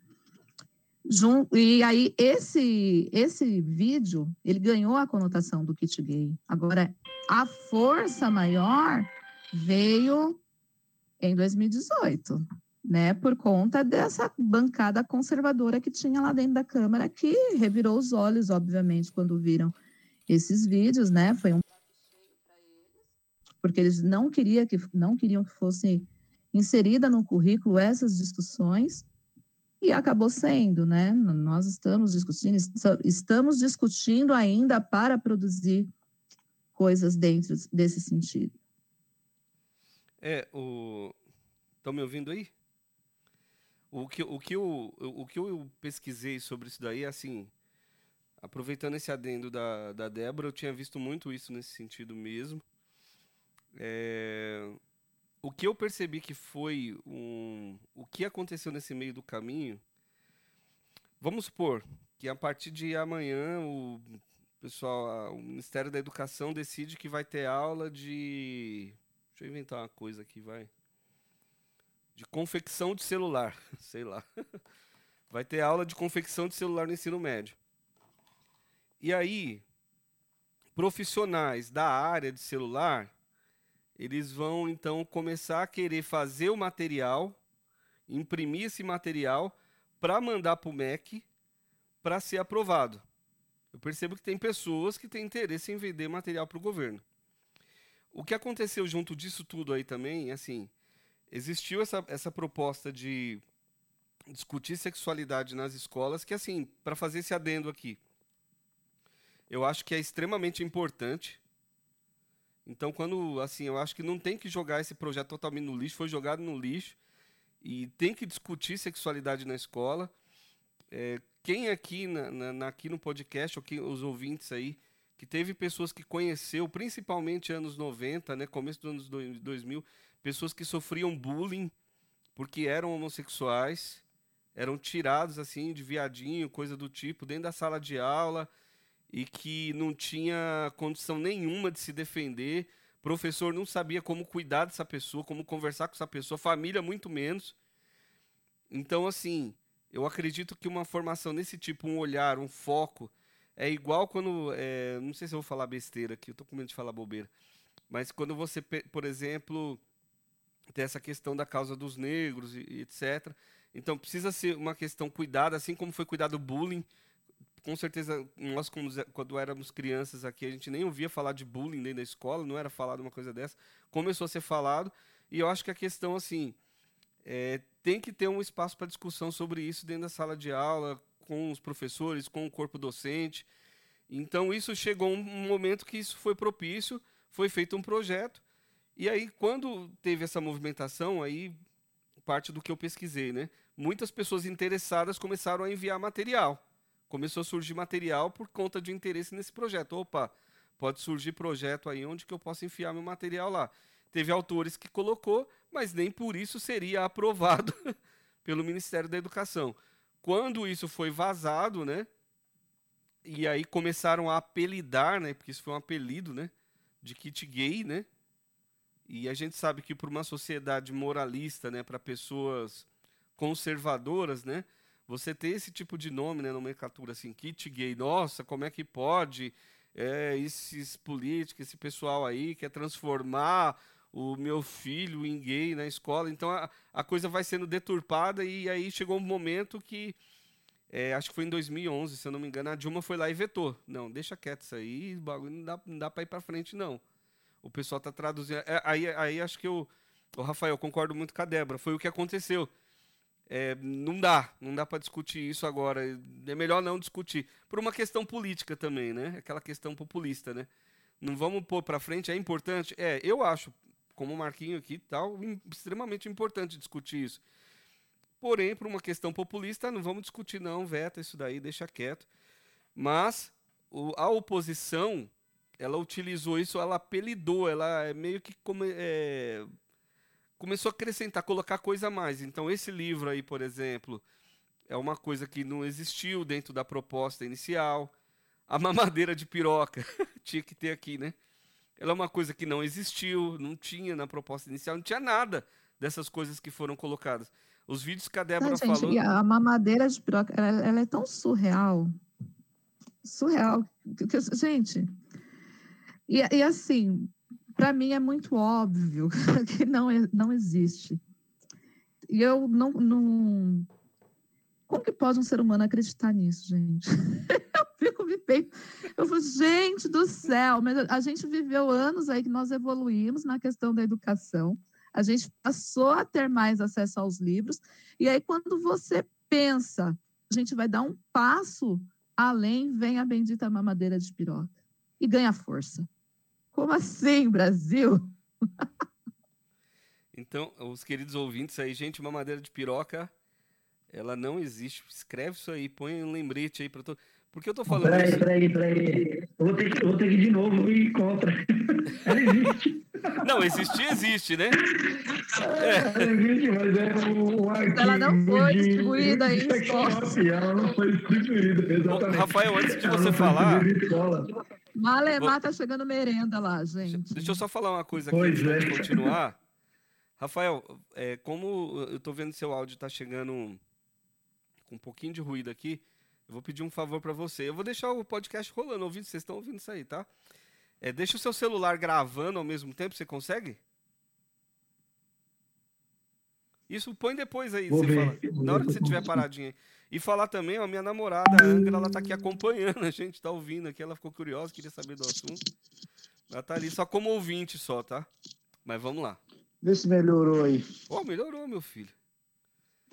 E aí, esse, esse vídeo, ele ganhou a conotação do kit gay. Agora, a força maior veio em 2018, né? Por conta dessa bancada conservadora que tinha lá dentro da Câmara, que revirou os olhos, obviamente, quando viram esses vídeos, né? Foi um porque eles não queriam que não queriam que fosse inserida no currículo essas discussões e acabou sendo, né? Nós estamos discutindo, estamos discutindo ainda para produzir coisas dentro desse sentido. É, o estão me ouvindo aí? O que, o, que eu, o que eu pesquisei sobre isso daí é assim, aproveitando esse adendo da, da Débora, eu tinha visto muito isso nesse sentido mesmo. É, o que eu percebi que foi um, o que aconteceu nesse meio do caminho. Vamos supor que a partir de amanhã o pessoal, o Ministério da Educação decide que vai ter aula de. Deixa eu inventar uma coisa aqui, vai. De confecção de celular, sei lá. Vai ter aula de confecção de celular no ensino médio. E aí, profissionais da área de celular, eles vão então começar a querer fazer o material, imprimir esse material para mandar para o MEC para ser aprovado. Eu percebo que tem pessoas que têm interesse em vender material para o governo. O que aconteceu junto disso tudo aí também, assim, existiu essa, essa proposta de discutir sexualidade nas escolas, que assim, para fazer esse adendo aqui, eu acho que é extremamente importante. Então, quando, assim, eu acho que não tem que jogar esse projeto totalmente no lixo, foi jogado no lixo, e tem que discutir sexualidade na escola. É, quem aqui, na, na, aqui no podcast, ou quem, os ouvintes aí, que teve pessoas que conheceu, principalmente anos 90, né, começo dos anos 2000, pessoas que sofriam bullying porque eram homossexuais, eram tirados assim de viadinho, coisa do tipo, dentro da sala de aula, e que não tinha condição nenhuma de se defender. O professor não sabia como cuidar dessa pessoa, como conversar com essa pessoa, família muito menos. Então, assim, eu acredito que uma formação nesse tipo, um olhar, um foco, é igual quando. É, não sei se eu vou falar besteira aqui, eu tô com medo de falar bobeira. Mas quando você, por exemplo, tem essa questão da causa dos negros e, e etc. Então precisa ser uma questão cuidada, assim como foi cuidado o bullying com certeza, nós, quando éramos crianças aqui, a gente nem ouvia falar de bullying dentro da escola, não era falado uma coisa dessa. Começou a ser falado, e eu acho que a questão, assim, é, tem que ter um espaço para discussão sobre isso dentro da sala de aula, com os professores, com o corpo docente. Então, isso chegou um momento que isso foi propício, foi feito um projeto, e aí, quando teve essa movimentação, aí parte do que eu pesquisei, né? Muitas pessoas interessadas começaram a enviar material começou a surgir material por conta de interesse nesse projeto. Opa, pode surgir projeto aí onde que eu posso enfiar meu material lá. Teve autores que colocou, mas nem por isso seria aprovado pelo Ministério da Educação. Quando isso foi vazado, né? E aí começaram a apelidar, né? Porque isso foi um apelido, né? De kit gay, né? E a gente sabe que para uma sociedade moralista, né? Para pessoas conservadoras, né? você ter esse tipo de nome, né, nomenclatura assim, kit gay, nossa, como é que pode é, esses políticos, esse pessoal aí quer transformar o meu filho em gay na escola, então a, a coisa vai sendo deturpada e aí chegou um momento que é, acho que foi em 2011, se eu não me engano, a Dilma foi lá e vetou. Não, deixa quieto isso aí, bagulho não dá, não dá para ir para frente não. O pessoal está traduzindo. É, aí, aí acho que eu, o Rafael, concordo muito com a Débora, foi o que aconteceu é, não dá, não dá para discutir isso agora. É melhor não discutir. Por uma questão política também, né? Aquela questão populista, né? Não vamos pôr para frente, é importante? É, eu acho, como o Marquinho aqui tal, extremamente importante discutir isso. Porém, por uma questão populista, não vamos discutir não, veta isso daí, deixa quieto. Mas o, a oposição, ela utilizou isso, ela apelidou, ela é meio que come, é, começou a acrescentar, colocar coisa a mais. Então, esse livro aí, por exemplo, é uma coisa que não existiu dentro da proposta inicial. A mamadeira de piroca, tinha que ter aqui, né? Ela é uma coisa que não existiu, não tinha na proposta inicial, não tinha nada dessas coisas que foram colocadas. Os vídeos que a Débora não, gente, falou. a mamadeira de piroca, ela, ela é tão surreal. Surreal. Gente, e, e assim, para mim é muito óbvio que não, não existe. E eu não, não. Como que pode um ser humano acreditar nisso, gente? eu falo, gente do céu, a gente viveu anos aí que nós evoluímos na questão da educação a gente passou a ter mais acesso aos livros. E aí, quando você pensa, a gente vai dar um passo além, vem a bendita mamadeira de piroca e ganha força. Como assim, Brasil? então, os queridos ouvintes aí, gente, mamadeira de piroca, ela não existe. Escreve isso aí, põe um lembrete aí para todo. Por que eu tô falando peraí, isso? Peraí, peraí, Eu vou ter que, eu vou ter que ir de novo e contra. Ela existe. Não, existir existe, né? É. Ela existe, mas é um arquivo Ela não foi distribuída em escola. Ela não foi distribuída, exatamente. Rafael, antes de você falar... Malemar tá chegando merenda lá, gente. Deixa eu só falar uma coisa aqui pois antes é. de continuar. Rafael, é, como eu tô vendo seu áudio tá chegando com um pouquinho de ruído aqui, eu vou pedir um favor para você. Eu vou deixar o podcast rolando, ouvindo, vocês estão ouvindo isso aí, tá? É, deixa o seu celular gravando ao mesmo tempo, você consegue? Isso põe depois aí, fala, na hora que você estiver paradinho aí. E falar também, ó, minha namorada, a Angra, ela tá aqui acompanhando, a gente tá ouvindo aqui, ela ficou curiosa, queria saber do assunto. Ela tá ali só como ouvinte só, tá? Mas vamos lá. Vê se melhorou aí. Ó, oh, melhorou, meu filho.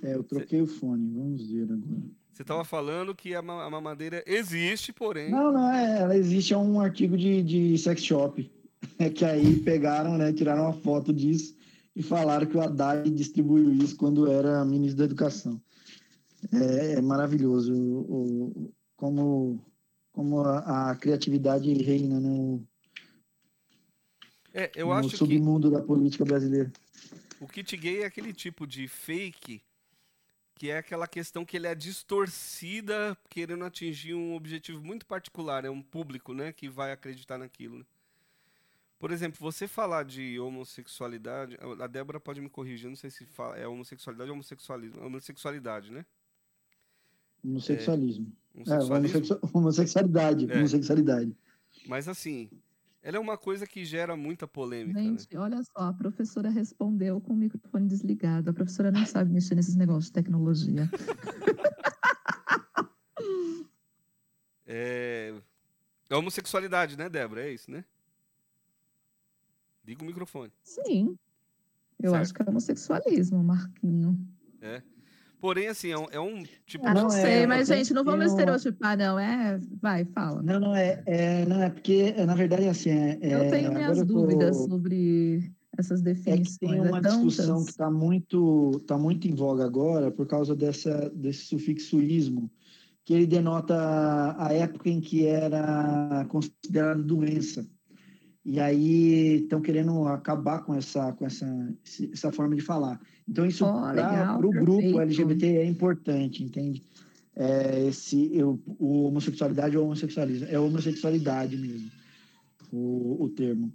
É, eu troquei Cê... o fone, vamos ver agora. Você estava falando que a, ma a mamadeira existe, porém. Não, não, é, ela existe, é um artigo de, de sex shop. É que aí pegaram, né, tiraram uma foto disso e falaram que o Haddad distribuiu isso quando era ministro da Educação. É, é maravilhoso o, o, como, como a, a, criatividade reina no, é, eu no acho submundo que da política brasileira. O kit gay é aquele tipo de fake que é aquela questão que ele é distorcida querendo atingir um objetivo muito particular, é um público, né, que vai acreditar naquilo. Né? Por exemplo, você falar de homossexualidade, a Débora pode me corrigir, não sei se fala, é homossexualidade ou homossexualismo, homossexualidade, né? Homossexualismo. É, homossexualismo? É, homossexualidade, é. homossexualidade. Mas assim, ela é uma coisa que gera muita polêmica. Gente, né? olha só, a professora respondeu com o microfone desligado. A professora não sabe mexer nesses negócios de tecnologia. é... é homossexualidade, né, Débora? É isso, né? Liga o microfone. Sim. Eu certo. acho que é homossexualismo, Marquinho. É. Porém, assim, é um, é um tipo. Ah, não, não sei, é, mas, gente, não vamos estereotipar, não. É. Vai, fala. Não, não, é. é não, é porque, na verdade, assim. É, eu é, tenho minhas dúvidas tô... sobre essas definições. É que tem uma discussão que está muito, tá muito em voga agora por causa dessa, desse sufixoísmo, que ele denota a época em que era considerado doença. E aí estão querendo acabar com essa, com essa, essa forma de falar. Então, isso oh, para o grupo LGBT é importante, entende? É, esse, eu, o homossexualidade ou homossexualismo. É homossexualidade mesmo, o, o termo.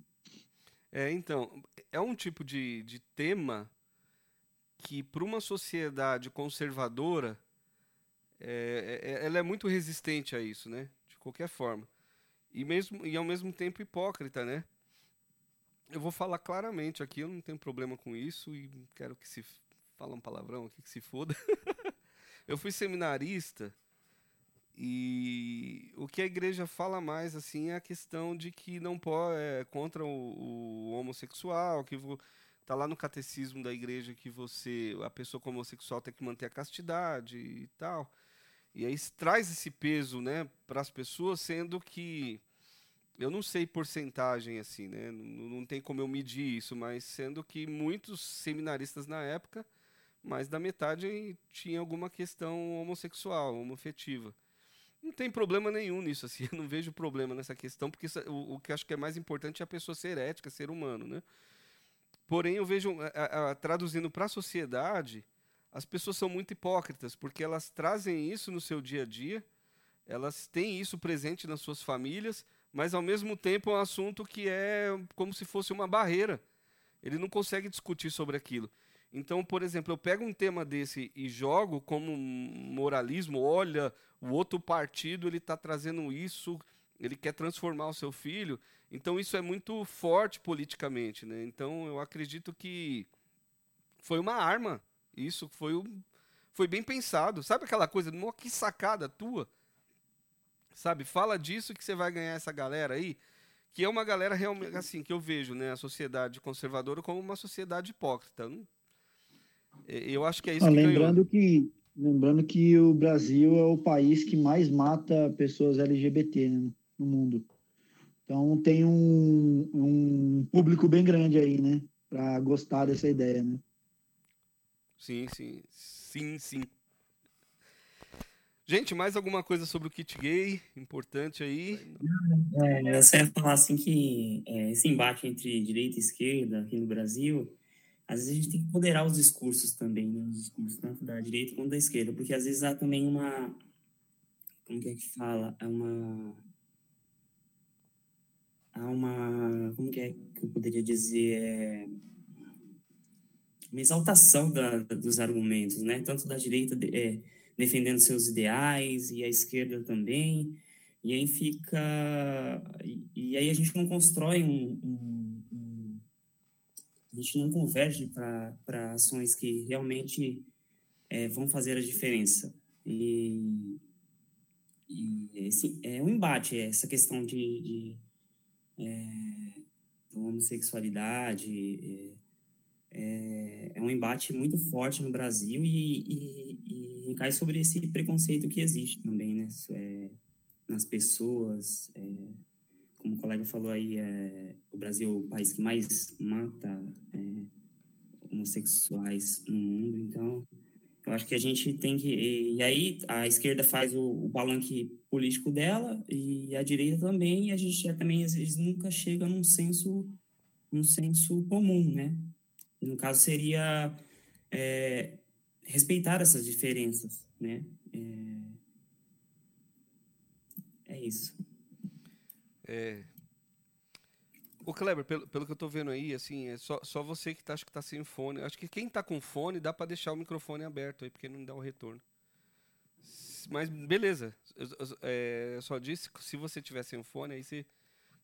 É, então, é um tipo de, de tema que, para uma sociedade conservadora, é, é, ela é muito resistente a isso, né? De qualquer forma e mesmo e ao mesmo tempo hipócrita, né? Eu vou falar claramente aqui, eu não tenho problema com isso e quero que se fala um palavrão aqui que se foda. eu fui seminarista e o que a igreja fala mais assim é a questão de que não pode é, contra o, o homossexual, que vo, tá lá no catecismo da igreja que você a pessoa como homossexual tem que manter a castidade e tal. E aí traz esse peso né, para as pessoas, sendo que eu não sei porcentagem assim, né? Não, não tem como eu medir isso, mas sendo que muitos seminaristas na época, mais da metade tinha alguma questão homossexual, homofetiva. Não tem problema nenhum nisso, assim. Eu não vejo problema nessa questão, porque isso, o, o, que acho que é mais importante é a pessoa ser ética, ser humano, né? Porém, eu vejo, a, a, traduzindo para a sociedade, as pessoas são muito hipócritas, porque elas trazem isso no seu dia a dia, elas têm isso presente nas suas famílias, mas ao mesmo tempo é um assunto que é como se fosse uma barreira. Ele não consegue discutir sobre aquilo. Então, por exemplo, eu pego um tema desse e jogo como moralismo, olha, o outro partido ele está trazendo isso, ele quer transformar o seu filho. Então, isso é muito forte politicamente. Né? Então, eu acredito que foi uma arma. Isso foi, um, foi bem pensado. Sabe aquela coisa, que sacada tua? Sabe, fala disso que você vai ganhar essa galera aí que é uma galera realmente assim que eu vejo né a sociedade conservadora como uma sociedade hipócrita eu acho que é isso ah, que lembrando ganhou. que lembrando que o Brasil é o país que mais mata pessoas LGBT né, no mundo. Então tem um, um público bem grande aí, né, para gostar dessa ideia, né? Sim, sim, sim, sim. Gente, mais alguma coisa sobre o kit gay importante aí? É, eu só falar assim que é, esse embate entre direita e esquerda aqui no Brasil às vezes a gente tem que moderar os discursos também, né? Os discursos tanto da direita quanto da esquerda, porque às vezes há também uma. Como que é que fala? É uma. Há uma. Como que é que eu poderia dizer? É, uma exaltação da, dos argumentos, né? Tanto da direita é, defendendo seus ideais e a esquerda também. E aí fica. E, aí a gente não constrói um, um a gente não converge para ações que realmente é, vão fazer a diferença. E, e esse, é um embate, essa questão de, de é, homossexualidade. É, é, é, um embate muito forte no Brasil e, e, e, cai sobre esse preconceito que existe também, né? É, nas pessoas. É, como o colega falou aí, é, o Brasil é o país que mais mata é, homossexuais no mundo, então eu acho que a gente tem que. E, aí a esquerda faz o, o político dela e a direita também, e a gente também às vezes nunca chega num senso, num senso comum, né? No caso seria é, respeitar essas diferenças, né? É, é isso. É... O Kleber, pelo, pelo que eu tô vendo aí, assim, é só, só você que tá, acho que tá sem fone. Acho que quem tá com fone dá para deixar o microfone aberto aí, porque não dá o retorno. Mas beleza. Eu, eu, é, só disse que se você tiver sem fone, aí você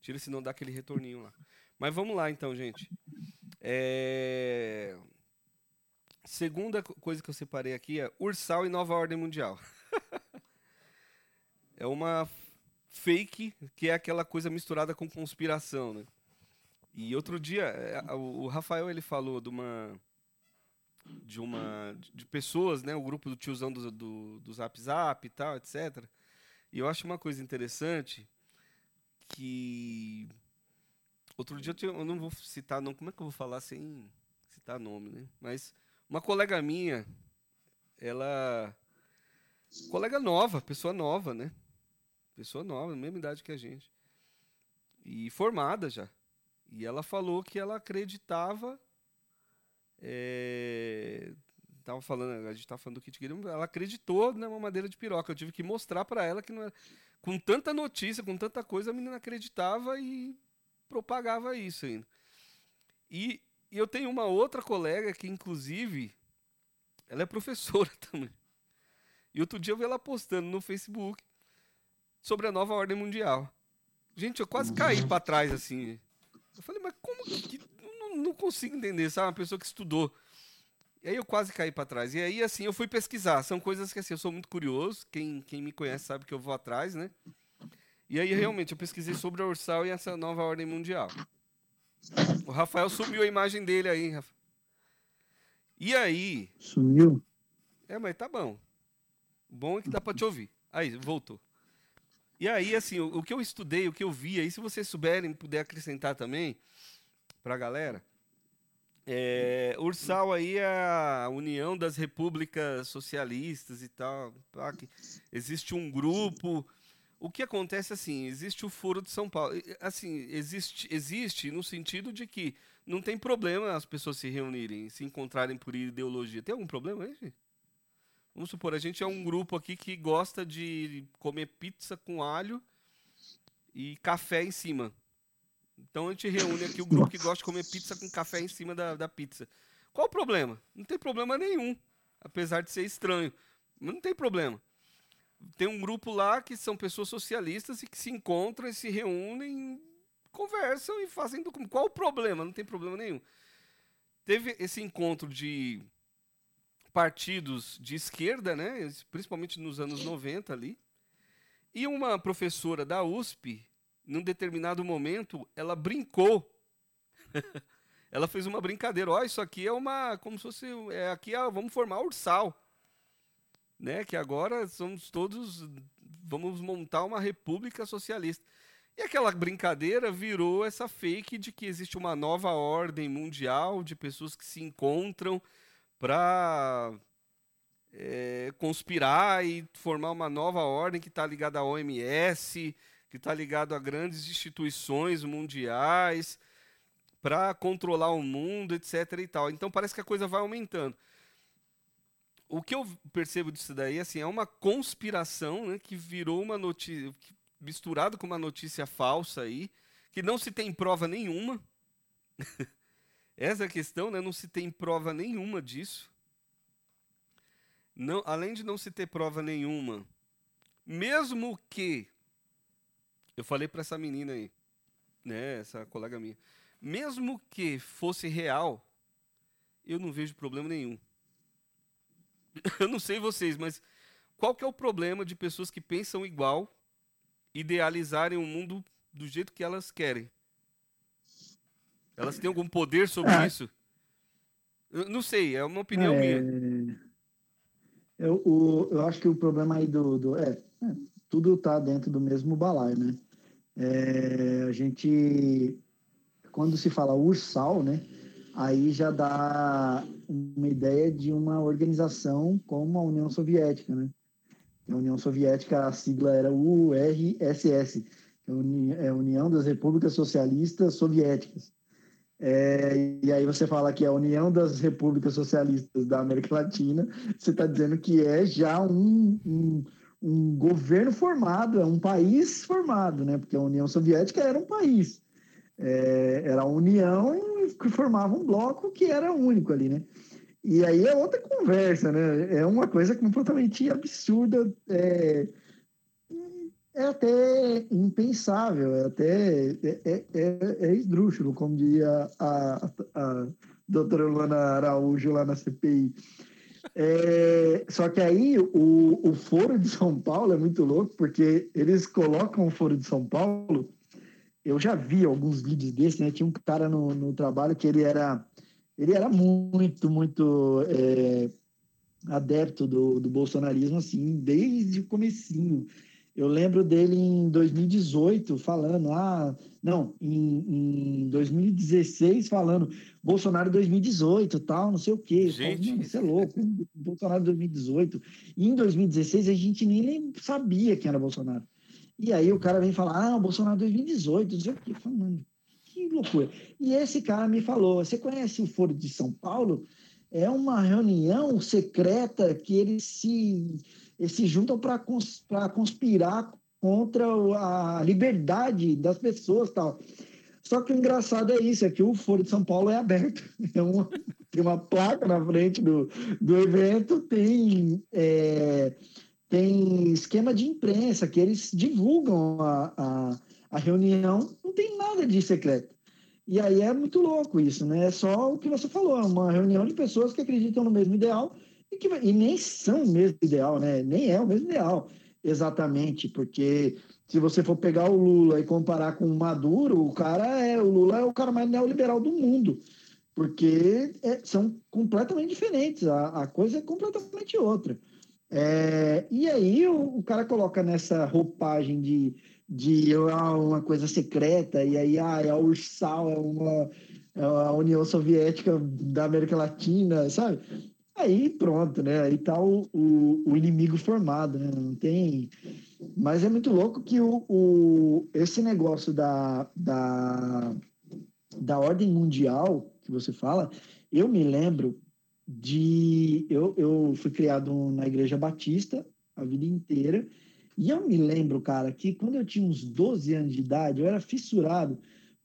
tira, senão dá aquele retorninho lá. Mas vamos lá então, gente. É... Segunda coisa que eu separei aqui é Ursal e Nova Ordem Mundial. é uma fake, que é aquela coisa misturada com conspiração, né? E outro dia, é, o Rafael ele falou de uma de uma de pessoas, né, o grupo do tiozão do, do, do Zap Zap e tal, etc. E eu acho uma coisa interessante que outro dia eu, tinha, eu não vou citar não, como é que eu vou falar sem citar nome, né? Mas uma colega minha, ela colega nova, pessoa nova, né? Pessoa nova, mesma idade que a gente. E formada já. E ela falou que ela acreditava. É, tava falando, a gente estava falando do Kit Guilherme, ela acreditou na mamadeira de piroca. Eu tive que mostrar para ela que não era, com tanta notícia, com tanta coisa, a menina acreditava e propagava isso ainda. E, e eu tenho uma outra colega que, inclusive, ela é professora também. E outro dia eu vi ela postando no Facebook sobre a nova ordem mundial. Gente, eu quase caí para trás assim. Eu falei, mas como que. Não, não, consigo entender, sabe? Uma pessoa que estudou. E aí eu quase caí para trás. E aí, assim, eu fui pesquisar. São coisas que, assim, eu sou muito curioso. Quem, quem me conhece sabe que eu vou atrás, né? E aí, realmente, eu pesquisei sobre a Ursal e essa nova ordem mundial. O Rafael sumiu a imagem dele aí, Rafa. E aí. Sumiu? É, mas tá bom. Bom é que dá para te ouvir. Aí, voltou. E aí, assim, o, o, que eu estudei, o que eu vi, aí se vocês souberem, puder acrescentar também para a galera, é, Ursal aí é a União das Repúblicas Socialistas e tal. Tá? Existe um grupo. O que acontece assim, existe o Foro de São Paulo. Assim, existe, existe no sentido de que não tem problema as pessoas se reunirem, se encontrarem por ideologia. Tem algum problema aí? Vamos supor, a gente é um grupo aqui que gosta de comer pizza com alho e café em cima. Então a gente reúne aqui o grupo que gosta de comer pizza com café em cima da, da pizza. Qual o problema? Não tem problema nenhum. Apesar de ser estranho. Mas não tem problema. Tem um grupo lá que são pessoas socialistas e que se encontram e se reúnem, conversam e fazem documento. Qual o problema? Não tem problema nenhum. Teve esse encontro de partidos de esquerda, né? principalmente nos anos 90 ali. E uma professora da USP num determinado momento, ela brincou. ela fez uma brincadeira. Ó, isso aqui é uma. Como se fosse. É, aqui é, vamos formar ursal. Né? Que agora somos todos. Vamos montar uma república socialista. E aquela brincadeira virou essa fake de que existe uma nova ordem mundial de pessoas que se encontram para é, conspirar e formar uma nova ordem que está ligada à OMS, que está ligado a grandes instituições mundiais para controlar o mundo, etc. e tal. Então parece que a coisa vai aumentando. O que eu percebo disso daí assim, é uma conspiração né, que virou uma notícia, misturado com uma notícia falsa aí, que não se tem prova nenhuma. Essa é a questão, né? não se tem prova nenhuma disso. Não, além de não se ter prova nenhuma, mesmo que eu falei para essa menina aí, né, essa colega minha, mesmo que fosse real, eu não vejo problema nenhum. Eu não sei vocês, mas qual que é o problema de pessoas que pensam igual idealizarem o um mundo do jeito que elas querem? Elas têm algum poder sobre ah. isso? Eu não sei, é uma opinião é... minha. Eu, o, eu acho que o problema aí do. do é, é, tudo está dentro do mesmo balaio, né? É, a gente, quando se fala ursal, né, aí já dá uma ideia de uma organização como a União Soviética, né? A União Soviética, a sigla era URSS, é a União das Repúblicas Socialistas Soviéticas. É, e aí você fala que é a União das Repúblicas Socialistas da América Latina, você está dizendo que é já um, um um governo formado, é um país formado, né? Porque a União Soviética era um país. É, era a União que formava um bloco que era único ali, né? E aí é outra conversa, né? É uma coisa completamente absurda, é, é até impensável, é até é, é, é, é esdrúxulo, como diria a, a, a doutora Luana Araújo lá na CPI. É, só que aí o, o Foro de São Paulo é muito louco, porque eles colocam o Foro de São Paulo. Eu já vi alguns vídeos desses, né? Tinha um cara no, no trabalho que ele era, ele era muito, muito é, adepto do, do bolsonarismo, assim, desde o comecinho. Eu lembro dele em 2018 falando, ah, não, em, em 2016 falando Bolsonaro 2018, tal, não sei o quê. Gente, isso é louco, Bolsonaro 2018. E em 2016 a gente nem sabia quem era Bolsonaro. E aí o cara vem falar, ah, Bolsonaro 2018, não sei o mano, que loucura. E esse cara me falou, você conhece o Foro de São Paulo? É uma reunião secreta que eles se eles se juntam para cons conspirar contra a liberdade das pessoas tal. Só que o engraçado é isso, é que o Foro de São Paulo é aberto. É uma, tem uma placa na frente do, do evento, tem, é, tem esquema de imprensa, que eles divulgam a, a, a reunião, não tem nada de secreto. E aí é muito louco isso, né? É só o que você falou, é uma reunião de pessoas que acreditam no mesmo ideal e, que, e nem são o mesmo ideal, né? Nem é o mesmo ideal, exatamente, porque se você for pegar o Lula e comparar com o Maduro, o cara é o Lula é o cara mais neoliberal do mundo, porque é, são completamente diferentes, a, a coisa é completamente outra. É, e aí o, o, cara coloca nessa roupagem de, de uma coisa secreta, e aí ah, é a Ursal, é uma é a União Soviética da América Latina, sabe? Aí pronto, né? Aí tá o, o, o, inimigo formado, né? Não tem. Mas é muito louco que o, o, esse negócio da, da, da ordem mundial que você fala, eu me lembro de. Eu, eu fui criado na Igreja Batista a vida inteira. E eu me lembro, cara, que quando eu tinha uns 12 anos de idade, eu era fissurado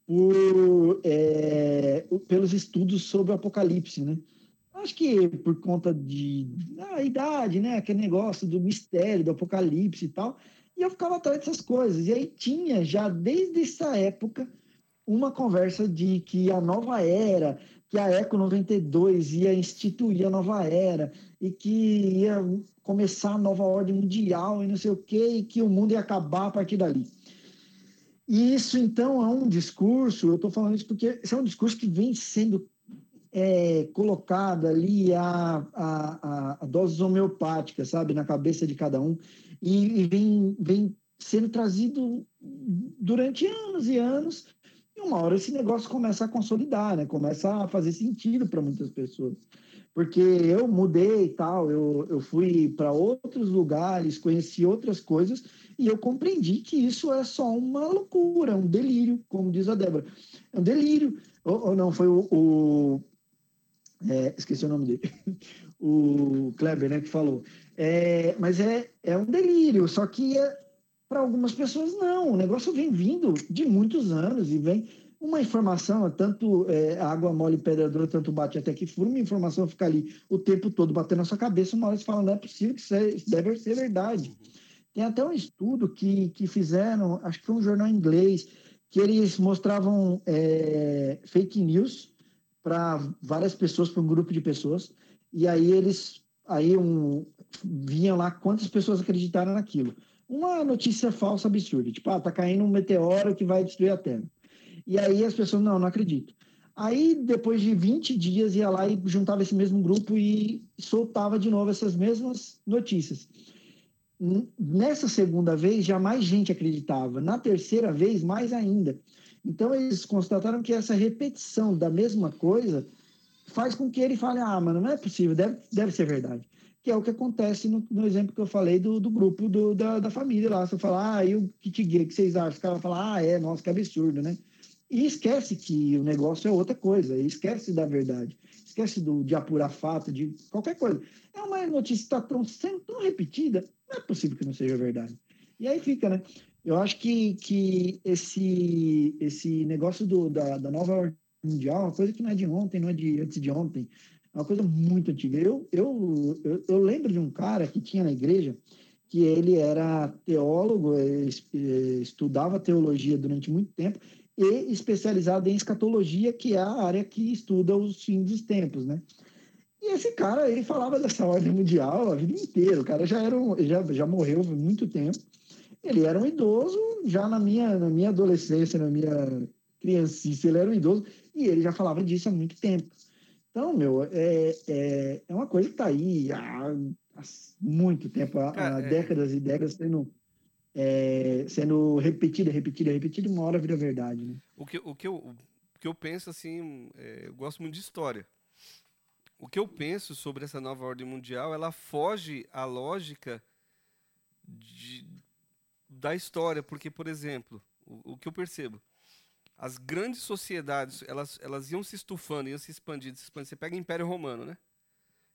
por, é, pelos estudos sobre o Apocalipse, né? Acho que por conta de a idade, né? Aquele negócio do mistério do Apocalipse e tal. E eu ficava atrás dessas coisas. E aí tinha já desde essa época uma conversa de que a nova era, que a Eco 92 ia instituir a nova era e que ia começar a nova ordem mundial e não sei o quê, e que o mundo ia acabar a partir dali. E isso, então, é um discurso, eu estou falando isso porque esse é um discurso que vem sendo é, colocado ali a, a, a, doses homeopáticas, sabe, na cabeça de cada um, e, e vem, vem sendo trazido durante anos e anos, e uma hora esse negócio começa a consolidar, né? começa a fazer sentido para muitas pessoas. Porque eu mudei e tal, eu, eu fui para outros lugares, conheci outras coisas, e eu compreendi que isso é só uma loucura, um delírio, como diz a Débora. É um delírio. Ou, ou não, foi o. o é, esqueci o nome dele. o Kleber, né, que falou. É, mas é, é um delírio, só que é, para algumas pessoas não. O negócio vem vindo de muitos anos e vem uma informação, tanto é, água mole pedra dura, tanto bate até que fura, uma informação fica ali o tempo todo batendo na sua cabeça, uma hora você fala, não é possível que isso deve ser verdade. Tem até um estudo que, que fizeram, acho que foi um jornal inglês, que eles mostravam é, fake news para várias pessoas, para um grupo de pessoas, e aí eles aí um, vinham lá quantas pessoas acreditaram naquilo. Uma notícia falsa absurda, tipo, ah, tá caindo um meteoro que vai destruir a Terra. E aí as pessoas, não, não acredito. Aí, depois de 20 dias, ia lá e juntava esse mesmo grupo e soltava de novo essas mesmas notícias. Nessa segunda vez, já mais gente acreditava. Na terceira vez, mais ainda. Então, eles constataram que essa repetição da mesma coisa faz com que ele fale: ah, mano, não é possível, deve, deve ser verdade. Que é o que acontece no, no exemplo que eu falei do, do grupo do, da, da família lá. Você fala, ah, e o kit gay, que vocês acham? Os caras falam, ah, é, nossa, que absurdo, né? E esquece que o negócio é outra coisa, esquece da verdade, esquece do, de apurar fato, de qualquer coisa. É uma notícia que está tão, tão repetida não é possível que não seja verdade. E aí fica, né? Eu acho que, que esse, esse negócio do, da, da nova ordem mundial é uma coisa que não é de ontem, não é de antes de ontem. Uma coisa muito antiga. Eu, eu, eu, eu lembro de um cara que tinha na igreja que ele era teólogo, estudava teologia durante muito tempo e especializado em escatologia, que é a área que estuda os fins dos tempos, né? E esse cara, ele falava dessa ordem mundial a vida inteira. O cara já era um, já, já morreu há muito tempo. Ele era um idoso já na minha, na minha adolescência, na minha criancice, ele era um idoso e ele já falava disso há muito tempo. Então, meu, é, é, é uma coisa que está aí há, há, muito tempo, há, há é... décadas e décadas sendo, é, sendo repetida, repetida, repetida, uma hora vira verdade. Né? O, que, o, que eu, o que eu penso, assim, é, eu gosto muito de história o que eu penso sobre essa nova ordem mundial, ela foge à lógica de, da história, porque, por exemplo, o, o, que eu percebo, as grandes sociedades, elas, elas iam se estufando, iam se expandindo, se expandindo. Você pega o Império Romano, né?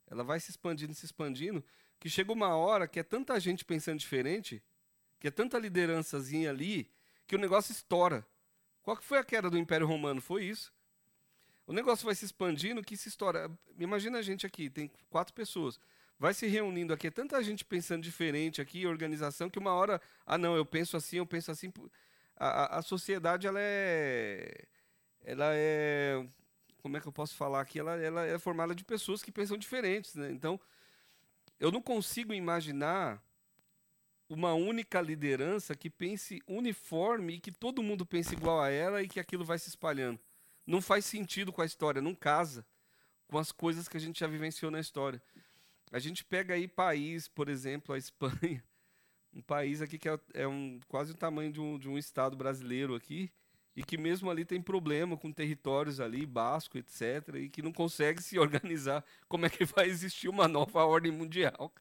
Ela vai se expandindo, se expandindo, que chega uma hora que é tanta gente pensando diferente, que é tanta liderançazinha ali, que o negócio estoura. Qual que foi a queda do Império Romano? Foi isso. O negócio vai se expandindo que se estoura. Imagina a gente aqui, tem quatro pessoas. Vai se reunindo aqui, é tanta gente pensando diferente aqui, organização, que uma hora, ah não, eu penso assim, eu penso assim. A, a sociedade, ela é. Ela é. Como é que eu posso falar aqui? Ela, ela é formada de pessoas que pensam diferentes, né? Então, eu não consigo imaginar uma única liderança que pense uniforme e que todo mundo pense igual a ela e que aquilo vai se espalhando não faz sentido com a história, não casa com as coisas que a gente já vivenciou na história. A gente pega aí país, por exemplo, a Espanha, um país aqui que é, é um, quase o tamanho de um, de um estado brasileiro aqui, e que mesmo ali tem problema com territórios ali, Basco, etc., e que não consegue se organizar. Como é que vai existir uma nova ordem mundial?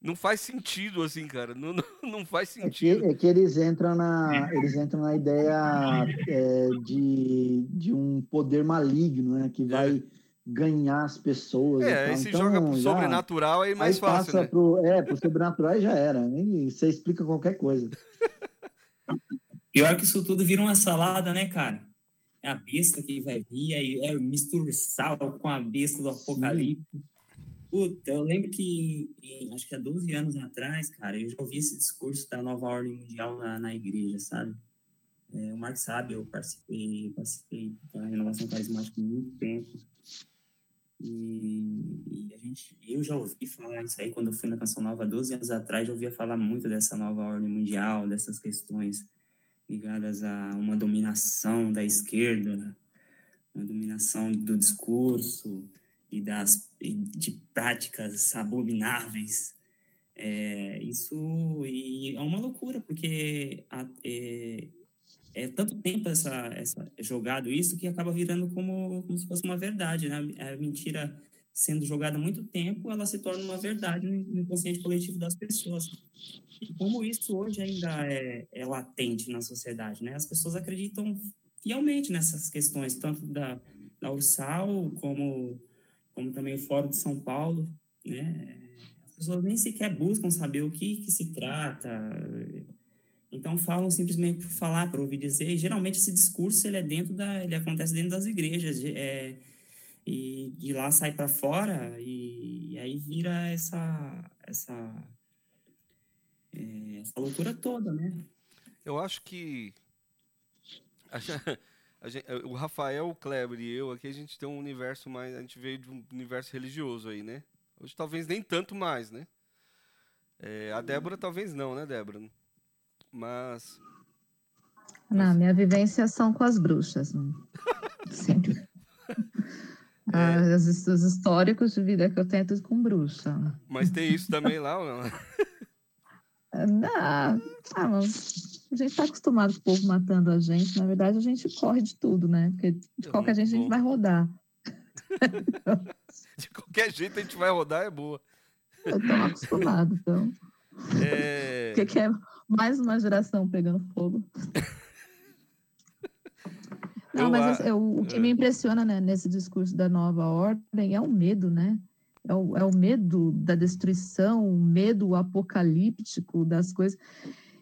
Não faz sentido assim, cara. Não, não, não faz sentido. É que, é que, eles entram na eles entram na ideia é, de, de um poder maligno, né? Que vai é. Ganhar as pessoas. É, aí se então, joga pro já, sobrenatural aí mais aí fácil, passa né? Pro, é, pro sobrenatural e já era. E você explica qualquer coisa. Pior que isso tudo vira uma salada, né, cara? É a besta que vai vir, aí é mistura sal com a besta do apocalipse. Puta, eu lembro que, em, acho que há 12 anos atrás, cara, eu já ouvi esse discurso da nova ordem mundial na, na igreja, sabe? É, o Mark sabe, eu participei, participei da renovação carismática há muito tempo. E, e, a gente, eu já ouvi falar isso aí quando eu fui na Canção Nova 12 anos atrás, eu ouvia falar muito dessa nova ordem mundial, dessas questões ligadas a uma dominação da esquerda, uma dominação do discurso, e das e de práticas abomináveis. É, isso e é uma loucura, porque a, é, é, tanto tempo essa, essa, jogado isso que acaba virando como, como se fosse uma verdade. Né? A mentira sendo jogada há muito tempo, ela se torna uma verdade no inconsciente coletivo das pessoas. E como isso hoje ainda é, é latente na sociedade, né? As pessoas acreditam fielmente nessas questões, tanto da, da Ursal como como também o Fórum de São Paulo, né? As pessoas nem sequer buscam saber o que, que se trata, então falam simplesmente por falar, por ouvir dizer. E geralmente esse discurso ele é dentro da, ele acontece dentro das igrejas, é, e de lá sai para fora e, e, aí vira essa essa é, essa loucura toda, né? Eu acho que Gente, eh, o Rafael, o Kleber e eu aqui, a gente tem um universo mais. A gente veio de um universo religioso aí, né? Hoje talvez nem tanto mais, né? É, a Débora talvez não, né, Débora? Mas. Não, minha vivência são com as bruxas. Né? Sempre. É. Ah, os, os, históricos de vida que eu tenho é tudo com bruxa. Mas tem isso também lá ou não? Não, ah, mas a gente está acostumado com o povo matando a gente. Na verdade, a gente corre de tudo, né? Porque de qualquer jeito a gente vai rodar. de qualquer jeito a gente vai rodar, é boa. Eu tô acostumado, então. É... O que, é mais uma geração pegando fogo? Não, eu, mas assim, o, o que me impressiona né, nesse discurso da nova ordem é o medo, né? É o, é o medo da destruição, o medo apocalíptico das coisas.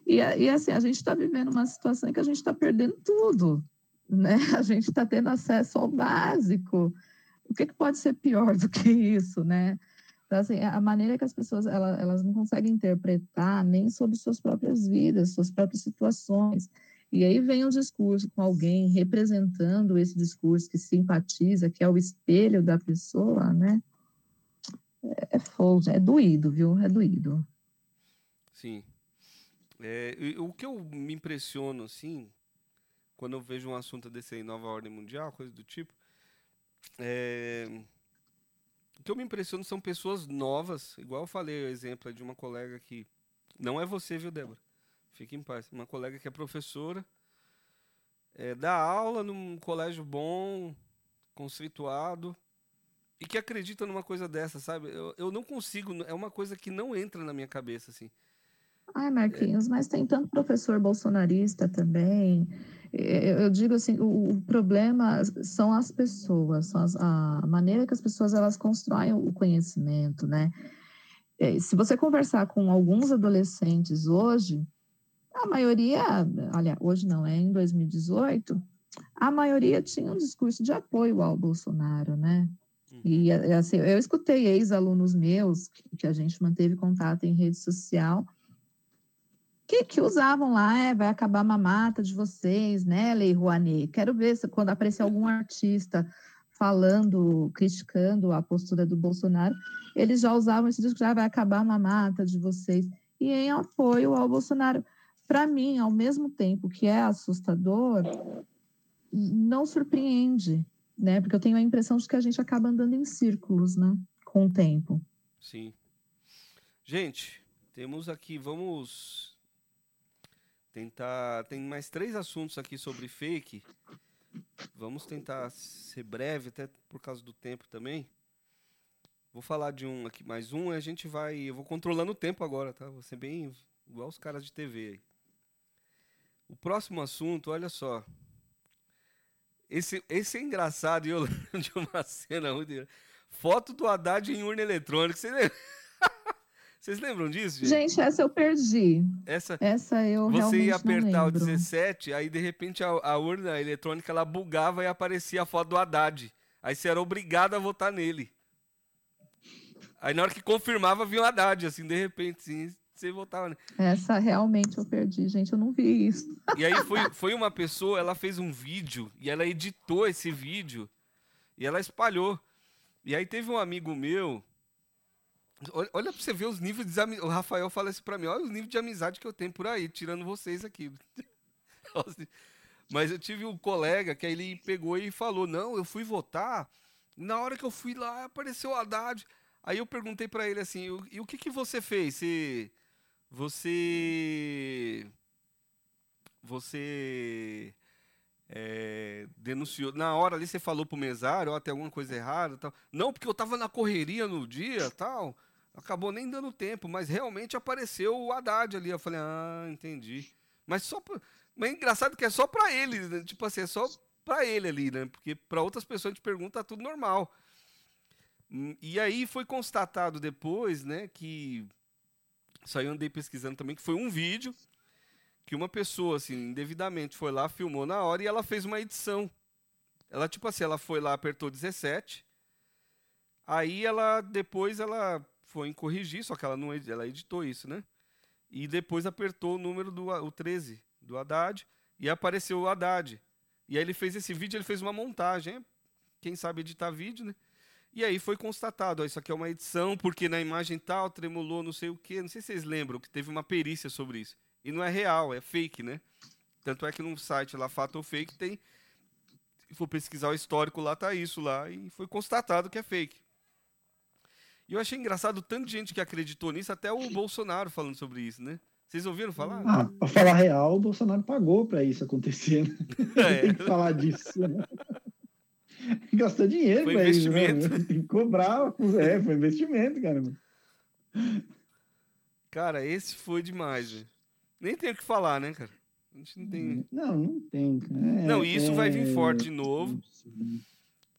E, e assim, a gente está vivendo uma situação em que a gente está perdendo tudo, né? A gente está tendo acesso ao básico. O que, que, pode ser pior do que isso, né? Então, assim, a maneira que as pessoas elas, elas não conseguem interpretar nem sobre suas próprias vidas, suas próprias situações. E aí vem um discurso com alguém representando esse discurso que simpatiza, que é o espelho da pessoa, né? É, é fogo, é doído, viu? É doído. Sim. É, o que eu me impressiono, assim, quando eu vejo um assunto desse aí, nova ordem mundial, coisa do tipo, é, que eu me impressiono são pessoas novas, igual eu falei o exemplo de uma colega que, não é você, viu, Débora? Fique em paz. Uma colega que é professora, é, dá aula num colégio bom, conceituado, e que acredita numa coisa dessa, sabe? Eu, eu não consigo, é uma coisa que não entra na minha cabeça, assim. Ai, Marquinhos, mas tem tanto professor bolsonarista também. Eu digo assim, o, problema são as pessoas, são as, a maneira que as pessoas elas constroem o conhecimento, né? É, se você conversar com alguns adolescentes hoje, a maioria, olha, hoje não, é em 2018, a maioria tinha um discurso de apoio ao Bolsonaro, né? E assim, eu escutei ex-alunos meus que a gente manteve contato em rede social, que, que usavam lá, é, vai acabar a mamata de vocês, né, Lei Rouanet? Quero ver se quando aparecer algum artista falando, criticando a postura do Bolsonaro, eles já usavam esse discurso, já vai acabar a mamata de vocês, e em apoio ao Bolsonaro. Para mim, ao mesmo tempo que é assustador, não surpreende, né? Porque eu tenho a impressão de que a gente acaba andando em círculos, né? Com o tempo. Sim. Gente, temos aqui, vamos tentar. Tem mais três assuntos aqui sobre fake. Vamos tentar ser breve, até por causa do tempo também. Vou falar de um aqui, mais um, a gente vai. Eu vou controlando o tempo agora, tá? Vou ser bem igual os caras de TV aí. O próximo assunto, olha só. Esse, esse é engraçado e eu lembro de uma cena. Foto do Haddad em urna eletrônica. Você lembra? Vocês lembram disso, gente? Gente, essa eu perdi. Essa, essa eu você ia apertar o lembro. 17, aí de repente a, a urna eletrônica ela bugava e aparecia a foto do Haddad. Aí você era obrigado a votar nele. Aí na hora que confirmava, vinha o Haddad, assim, de repente, assim, você votava nele. Essa realmente eu perdi, gente. Eu não vi isso. E aí foi, foi uma pessoa, ela fez um vídeo e ela editou esse vídeo e ela espalhou. E aí teve um amigo meu. Olha, olha pra você ver os níveis de amizade. O Rafael fala isso pra mim, olha os níveis de amizade que eu tenho por aí, tirando vocês aqui. Mas eu tive um colega que ele pegou e falou: Não, eu fui votar. Na hora que eu fui lá, apareceu o Haddad. Aí eu perguntei pra ele assim: E o que, que você fez? Você. Você. Você. É, denunciou. Na hora ali você falou pro mesário, ó, tem alguma coisa errada tal. Não, porque eu tava na correria no dia tal. Acabou nem dando tempo, mas realmente apareceu o Haddad ali. Eu falei, ah, entendi. Mas só pra... Mas é engraçado que é só pra ele, né? Tipo assim, é só pra ele ali, né? Porque pra outras pessoas a gente pergunta, tá tudo normal. Hum, E aí foi constatado depois, né, que eu andei pesquisando também, que foi um vídeo que uma pessoa, assim, indevidamente foi lá, filmou na hora e ela fez uma edição. Ela, tipo assim, ela foi lá, apertou 17, aí ela, depois ela foi em corrigir, só que ela não ela editou isso, né? E depois apertou o número do o 13 do Haddad e apareceu o Haddad. E aí ele fez esse vídeo, ele fez uma montagem. Quem sabe editar vídeo, né? E aí foi constatado, ó, isso aqui é uma edição, porque na imagem tal tremulou não sei o quê. Não sei se vocês lembram que teve uma perícia sobre isso. E não é real, é fake, né? Tanto é que no site lá, Fato ou Fake, tem. Se for pesquisar o histórico lá, tá isso lá. E foi constatado que é fake. E eu achei engraçado tanto de gente que acreditou nisso, até o Bolsonaro falando sobre isso, né? Vocês ouviram falar? Ah, pra falar real, o Bolsonaro pagou pra isso acontecer. Né? É. Tem que falar disso. Né? Gastou dinheiro pra isso. Né? investimento. Tem que cobrar. É, foi investimento, cara. Cara, esse foi demais, velho. Nem tem o que falar, né, cara? A gente não tem. Não, não tem. cara. É, Não, e isso vai vir é- forte de novo.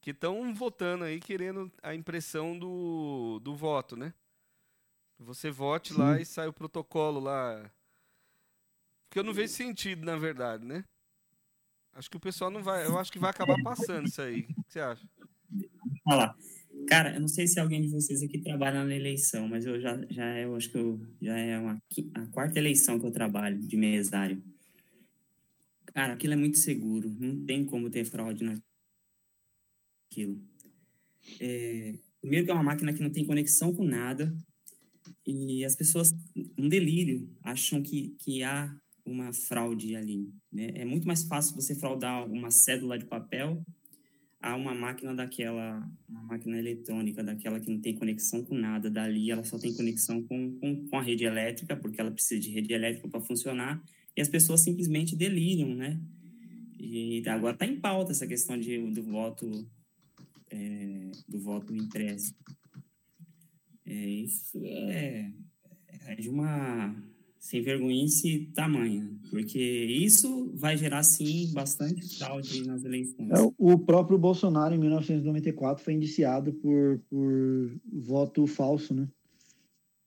que estão votando aí, querendo a impressão do, do voto, né? Você vote lá Sim. e sai o protocolo lá. Porque eu não vejo sentido, na verdade, né? Acho que o pessoal não vai. Eu acho que vai acabar passando isso aí. O que você acha? Falar. Cara, eu não sei se alguém de vocês aqui trabalha na eleição, mas eu já, já eu acho que eu, já é uma, a quarta eleição que eu trabalho de mesário. Cara, aquilo é muito seguro, não tem como ter fraude naquilo. É, primeiro que é uma máquina que não tem conexão com nada e as pessoas, um delírio, acham que, que há uma fraude ali. Né? É muito mais fácil você fraudar uma cédula de papel a uma máquina daquela, uma máquina eletrônica, daquela que não tem conexão com nada. Dali ela só tem conexão com, com, com a rede elétrica, porque ela precisa de rede elétrica para funcionar, e as pessoas simplesmente deliriam, né? E agora está em pauta essa questão de, do voto é, do voto impresso. É, isso é, é de uma sem vergonhice tamanha, porque isso vai gerar sim bastante fraude nas eleições. É, o próprio Bolsonaro, em 1994, foi indiciado por, por voto falso, né?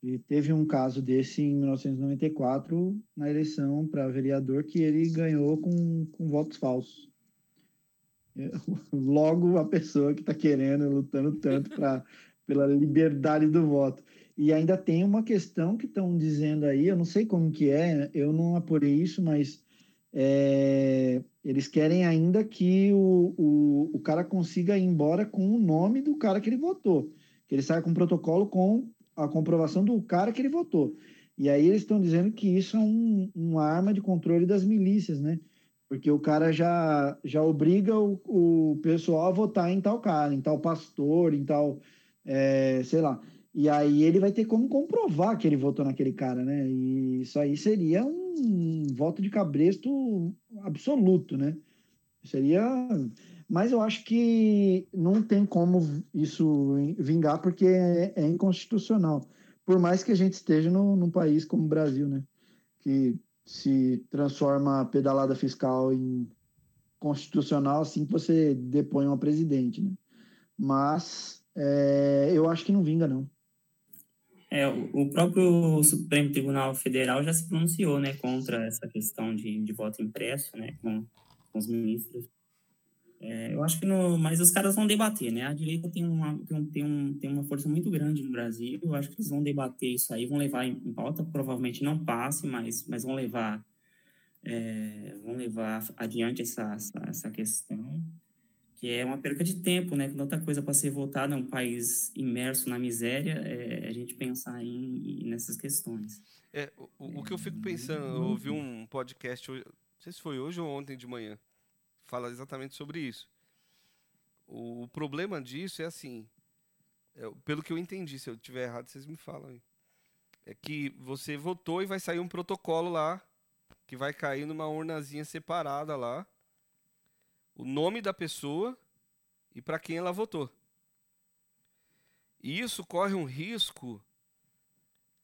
E teve um caso desse em 1994, na eleição para vereador, que ele ganhou com, com votos falsos. É, Logo, a pessoa que está querendo, lutando tanto pra, pela liberdade do voto. E ainda tem uma questão que estão dizendo aí, eu não sei como que é, eu não apurei isso, mas é, eles querem ainda que o, o, o cara consiga ir embora com o nome do cara que ele votou. Que ele saia com protocolo com a comprovação do cara que ele votou. E aí eles estão dizendo que isso é um, uma arma de controle das milícias, né? Porque o cara já, já obriga o, o pessoal a votar em tal cara, em tal pastor, em tal, é, sei lá. E aí ele vai ter como comprovar que ele votou naquele cara, né? E isso aí seria um voto de cabresto absoluto, né? Seria. Mas eu acho que não tem como isso vingar, porque é, inconstitucional. Por mais que a gente esteja no, num país como o Brasil, né? Que se transforma a pedalada fiscal em constitucional assim que você depõe uma presidente, né? Mas é, eu acho que não vinga, não. É, o próprio Supremo Tribunal Federal já se pronunciou, né, contra essa questão de, de voto impresso, né, com, com os ministros. É, eu acho que no, mas os caras vão debater, né? A direita tem uma, tem, um, tem, um, tem uma força muito grande no Brasil. Eu acho que eles vão debater isso aí, vão levar em pauta. Provavelmente não passe, mas, mas vão levar é, vão levar adiante essa, essa, essa questão que é uma perca de tempo, né? Quando outra coisa para ser votada é um país imerso na miséria, é a gente pensar em, nessas questões. É, o, o que eu fico pensando, eu ouvi um podcast, não sei se foi hoje ou ontem de manhã, fala exatamente sobre isso. O, o problema disso é assim, é, pelo que eu entendi, se eu tiver errado, vocês me falam aí. É que você votou e vai sair um protocolo lá, que vai cair numa urnazinha separada lá, o nome da pessoa e para quem ela votou. E isso corre um risco,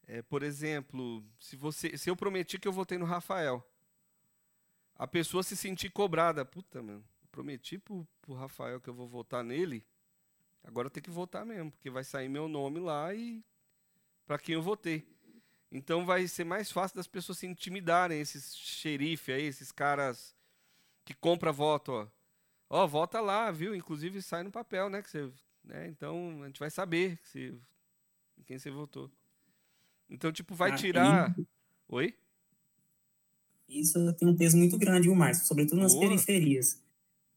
é, por exemplo, se você, se eu prometi que eu votei no Rafael, a pessoa se sentir cobrada, puta, mano, prometi pro, pro Rafael que eu vou votar nele, agora tem que votar mesmo, porque vai sair meu nome lá e para quem eu votei. Então vai ser mais fácil das pessoas se intimidarem, esses xerife aí, esses caras que compra voto, ó. Ó, oh, volta lá, viu? Inclusive sai no papel, né? Que você, né? Então a gente vai saber se, quem você votou. Então, tipo, vai ah, tirar. Oi? Isso tem um peso muito grande, o Márcio, sobretudo nas Boa. periferias.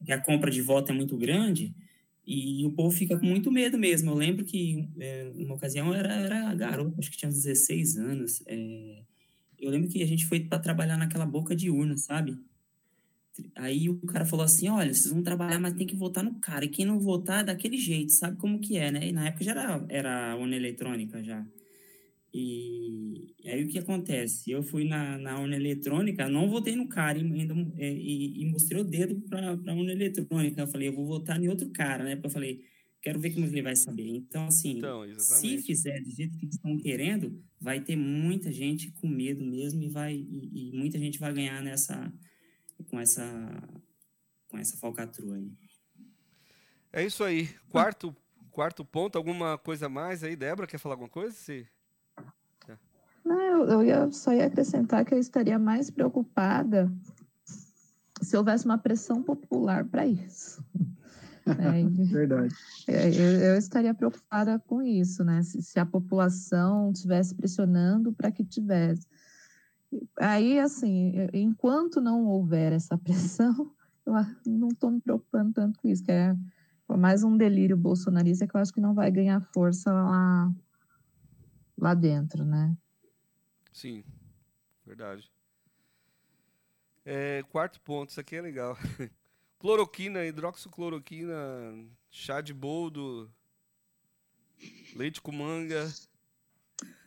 Que a compra de voto é muito grande e o povo fica com muito medo mesmo. Eu lembro que, é, uma ocasião, era, era garoto, acho que tinha 16 anos. É, eu lembro que a gente foi para trabalhar naquela boca de urna, sabe? Aí o cara falou assim: olha, vocês vão trabalhar, mas tem que votar no cara. E quem não votar é daquele jeito, sabe como que é, né? E na época já era, era urna eletrônica já. E, aí o que acontece? Eu fui na, na urna eletrônica, não votei no cara e, ainda, e, e mostrei o dedo para a urna eletrônica. Eu falei, eu vou votar em outro cara, né? Porque eu falei, quero ver como ele vai saber. Então, assim, então, se fizer do jeito que estão querendo, vai ter muita gente com medo mesmo e, vai, e, e muita gente vai ganhar nessa com essa com essa falcatrua aí. É isso aí. Quarto quarto ponto, alguma coisa mais aí, Débora, quer falar alguma coisa? Se... Não, eu, eu ia, só ia acrescentar que eu estaria mais preocupada se houvesse uma pressão popular para isso. É, Verdade. Eu, eu, estaria preocupada com isso, né? Se, se a população estivesse pressionando para que tivesse. Aí, assim, enquanto não houver essa pressão, eu não estou me preocupando tanto com isso, que é mais um delírio bolsonarista que eu acho que não vai ganhar força lá, lá dentro, né? Sim, verdade. É, quarto ponto, isso aqui é legal. Cloroquina, hidroxicloroquina, chá de boldo, leite com manga,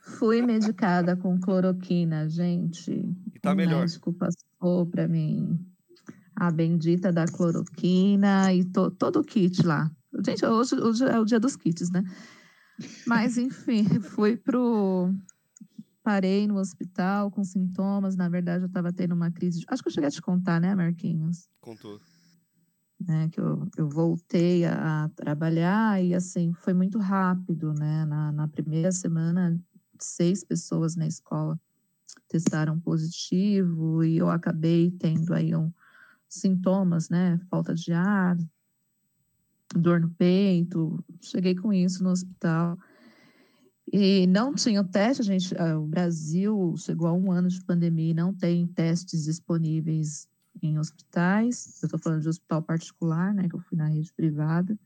Fui medicada com cloroquina, gente. E tá o melhor. médico passou para mim a bendita da cloroquina e to, todo o kit lá. Gente, hoje, hoje é o dia dos kits, né? Mas, enfim, fui pro. Parei no hospital com sintomas. Na verdade, eu estava tendo uma crise. De... Acho que eu cheguei a te contar, né, Marquinhos? Contou. Né, que eu, eu voltei a, a trabalhar e, assim, foi muito rápido, né? Na, na primeira semana seis pessoas na escola testaram positivo e eu acabei tendo aí um, sintomas, né? Falta de ar, dor no peito. Cheguei com isso no hospital. E não tinha o teste, gente, ah, o Brasil chegou a um ano de pandemia e não tem testes disponíveis em hospitais. Eu estou falando de hospital particular, né? Que eu fui na rede privada.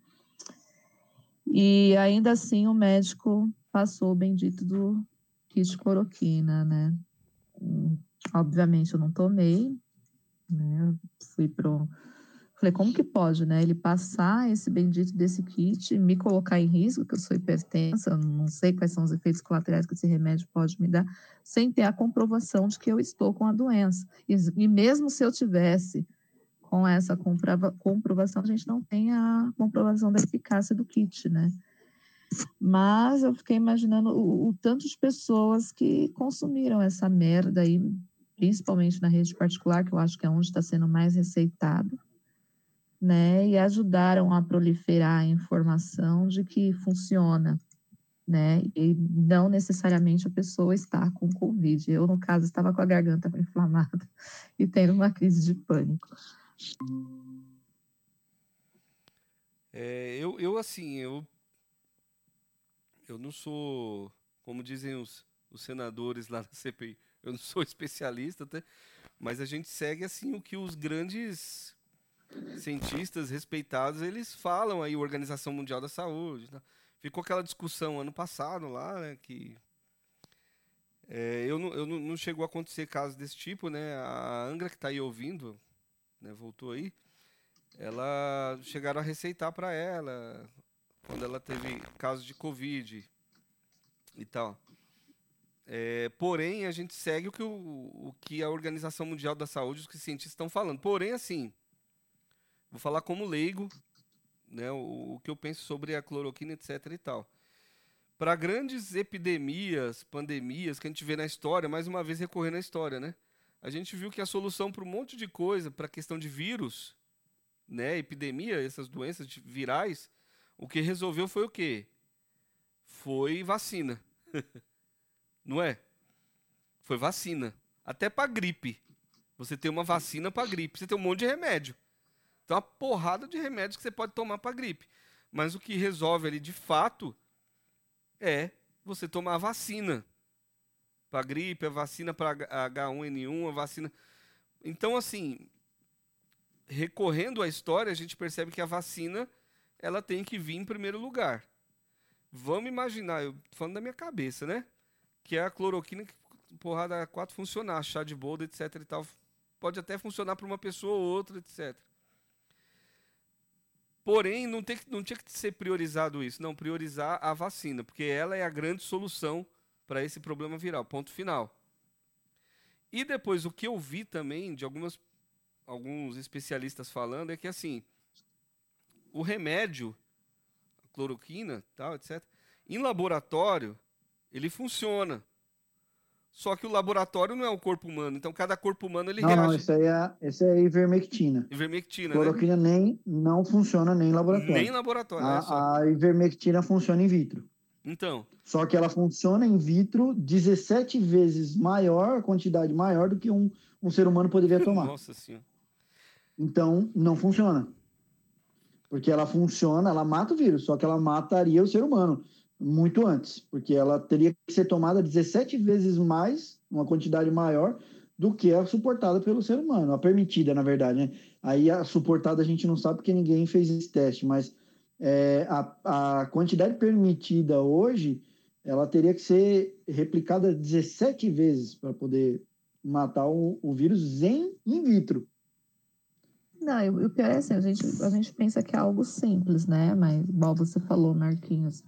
E ainda assim o médico passou o bendito do kit cloroquina, né? Obviamente eu não tomei, né? Fui pro Falei, como que pode, né? Ele passar esse bendito desse kit, me colocar em risco, que eu sou hipertensa, não sei quais são os efeitos colaterais que esse remédio pode me dar, sem ter a comprovação de que eu estou com a doença. E, e mesmo se eu tivesse com essa comprova, comprovação, a gente não tem a comprovação da eficácia do kit, né? Mas eu fiquei imaginando o, o tanto de pessoas que consumiram essa merda aí, principalmente na rede particular, que eu acho que é onde está sendo mais receitado né, e ajudaram a proliferar a informação de que funciona, né, e não necessariamente a pessoa está com Covid. Eu, no caso, estava com a garganta inflamada e tendo uma crise de pânico. É, eu, eu, assim, eu, eu não sou, como dizem os, os senadores lá na CPI, eu não sou especialista, até, mas a gente segue, assim, o que os grandes cientistas respeitados, eles falam aí, Organização Mundial da Saúde. Tá? Ficou aquela discussão ano passado lá, né, que é, eu, não, eu não, não, chegou a acontecer casos desse tipo, né? A Angra que está aí ouvindo, né, voltou aí, ela chegaram a receitar para ela quando ela teve casos de Covid e tal. É, porém, a gente segue o que, o, o que a Organização Mundial da Saúde, os cientistas estão falando. Porém, assim, Vou falar como leigo, né, o, o que eu penso sobre a cloroquina, etc e tal. Para grandes epidemias, pandemias que a gente vê na história, mais uma vez recorrendo à história, né? A gente viu que a solução para um monte de coisa, para a questão de vírus, né, epidemia, essas doenças virais, o que resolveu foi o quê? Foi vacina. Não é? Foi vacina. Até para gripe. Você tem uma vacina para gripe, você tem um monte de remédio. Tem uma porrada de remédios que você pode tomar para gripe. Mas o que resolve ali de fato é você tomar a vacina para gripe, a vacina para H1N1, a vacina. Então, assim, recorrendo à história, a gente percebe que a vacina ela tem que vir em primeiro lugar. Vamos imaginar, eu falando da minha cabeça, né? Que é a cloroquina que porrada 4 funcionar, chá de bolda, etc e tal. Pode até funcionar para uma pessoa ou outra, etc. Porém, não, tem, não tinha que ser priorizado isso, não, priorizar a vacina, porque ela é a grande solução para esse problema viral, ponto final. E depois, o que eu vi também de algumas, alguns especialistas falando é que, assim, o remédio, a cloroquina, tal, etc., em laboratório, ele funciona. Só que o laboratório não é o corpo humano, então cada corpo humano ele não, reage. Não, isso aí é, isso é ivermectina. Ivermectina, Cloroquina né? nem não funciona nem em laboratório. Nem em laboratório. A, é a ivermectina funciona in vitro. Então. Só que ela funciona in vitro 17 vezes maior, quantidade maior do que um, um ser humano poderia tomar. Nossa senhora. Então, não funciona. Porque ela funciona, ela mata o vírus, só que ela mataria o ser humano muito antes, porque ela teria que ser tomada 17 vezes mais, uma quantidade maior, do que a suportada pelo ser humano, a permitida, na verdade, né? Aí a suportada a gente não sabe porque ninguém fez esse teste, mas é, a, a quantidade permitida hoje, ela teria que ser replicada 17 vezes para poder matar o, o vírus em in vitro. Não, o pior é assim, a gente, a gente pensa que é algo simples, né? Mas, igual você falou, Marquinhos,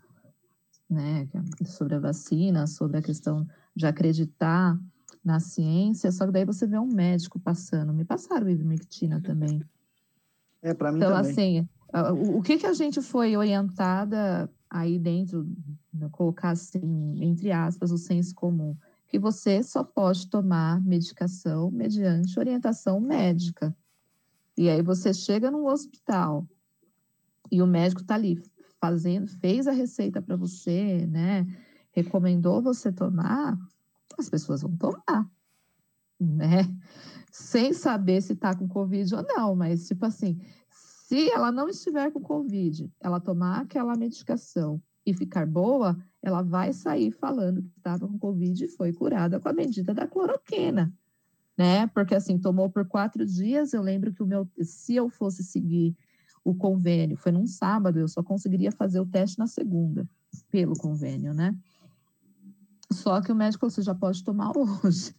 né, é sobre a vacina, sobre a questão de acreditar na ciência, só que daí você vê um médico passando. Me passaram ivermectina também. É, para mim então, também. assim, o, o que que a gente foi orientada aí dentro, colocar assim, entre aspas, o senso comum? Que você só pode tomar medicação mediante orientação médica. E aí você chega num hospital e o médico está ali fazendo, fez a receita para você, né? Recomendou você tomar, as pessoas vão tomar, né? Sem saber se está com Covid ou não, mas tipo assim, se ela não estiver com Covid, ela tomar aquela medicação e ficar boa, ela vai sair falando que estava com Covid e foi curada com a medida da cloroquina, né? Porque assim, tomou por quatro dias, eu lembro que o meu, se eu fosse seguir o convênio. Foi num sábado, eu só conseguiria fazer o teste na segunda, pelo convênio, né? Só que o médico você já pode tomar hoje.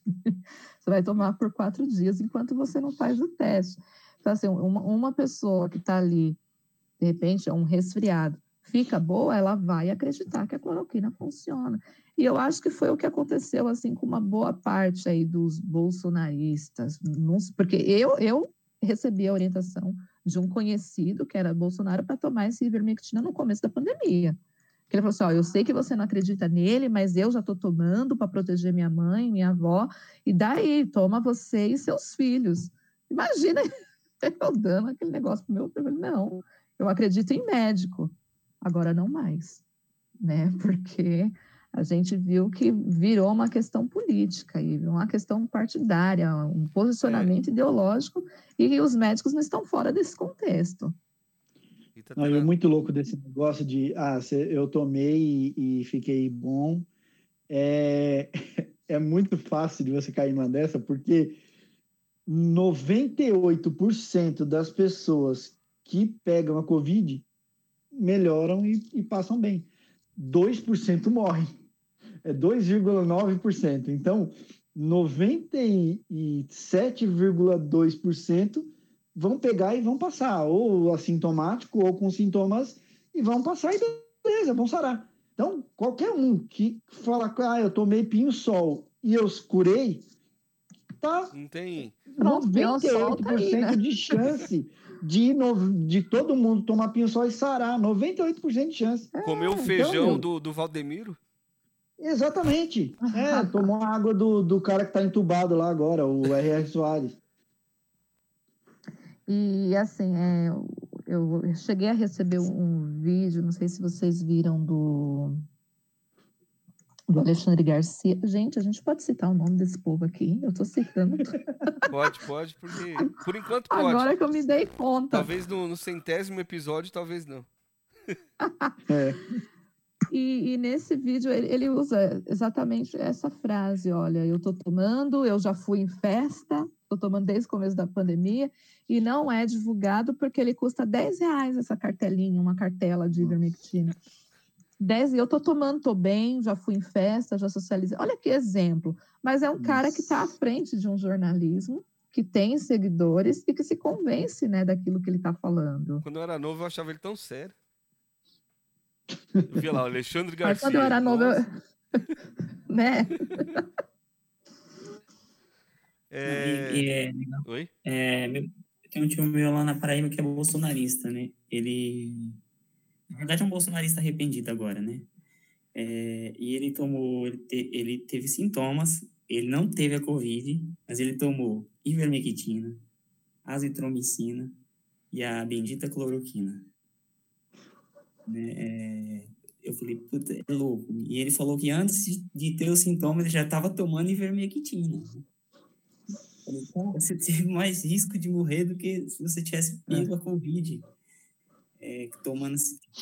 você vai tomar por quatro dias enquanto você não faz o teste. fala assim, uma, uma pessoa que está ali, de repente, é um resfriado, fica boa, ela vai acreditar que a cloroquina funciona. E eu acho que foi o que aconteceu assim com uma boa parte aí dos bolsonaristas, porque eu, eu recebi a orientação de um conhecido que era Bolsonaro para tomar esse ivermectina no começo da pandemia. Que ele falou assim: ó, eu sei que você não acredita nele, mas eu já estou tomando para proteger minha mãe, minha avó, e daí, toma você e seus filhos. Imagina eu dando aquele negócio pro meu filho. Não, eu acredito em médico, agora não mais, né? Porque a gente viu que virou uma questão política e uma questão partidária, um posicionamento é. ideológico, e os médicos não estão fora desse contexto. Tá não, é muito louco desse negócio de ah, eu tomei e, e fiquei bom. É, é muito fácil de você cair numa dessa, porque 98% das pessoas que pegam a Covid melhoram e, e passam bem. 2% morrem. É 2,9%. Então, 97,2% vão pegar e vão passar, ou assintomático, ou com sintomas, e vão passar e beleza, vão sarar. Então, qualquer um que fala, ah, eu tomei pinho-sol e eu curei, tá não tem 98% tá aí, né? de chance de, no, de todo mundo tomar pinho-sol e sarar. 98% de chance. Comeu o feijão então, do, do Valdemiro? Exatamente. É, tomou a água do, do cara que está entubado lá agora, o R.R. Soares. E assim, é, eu cheguei a receber um vídeo, não sei se vocês viram do, do Alexandre Garcia. Gente, a gente pode citar o nome desse povo aqui? Eu estou citando. Pode, pode, porque por enquanto pode. Agora que eu me dei conta. Talvez no, no centésimo episódio, talvez não. é. E, e, nesse vídeo ele, ele, usa exatamente essa frase: olha, eu estou tomando, eu já fui em festa, estou tomando desde o começo da pandemia, e não é divulgado porque ele custa 10 reais essa cartelinha, uma cartela de ivermectina. 10 e eu estou tomando, estou bem, já fui em festa, já socializei. Olha que exemplo. Mas é um cara que está à frente de um jornalismo que tem seguidores e que se convence né, daquilo que ele está falando. Quando eu era novo, eu achava ele tão sério. Eu via lá, o Alexandre Garcia. Mas quando eu era novo, eu... né? É... E, é, Oi? É, tem um tio meu lá na Paraíba que é bolsonarista, né? Ele, na verdade, é um bolsonarista arrependido agora, né? É, e ele tomou, ele, te, ele teve sintomas, ele não teve a Covid, mas ele tomou ivermectina, azitromicina e a bendita cloroquina. Né? É, eu falei, puta, é louco. E ele falou que antes de ter os sintomas ele já estava tomando ivermectina. Falei, cara, você teve mais risco de morrer do que se você tivesse pego a Covid. É, tomando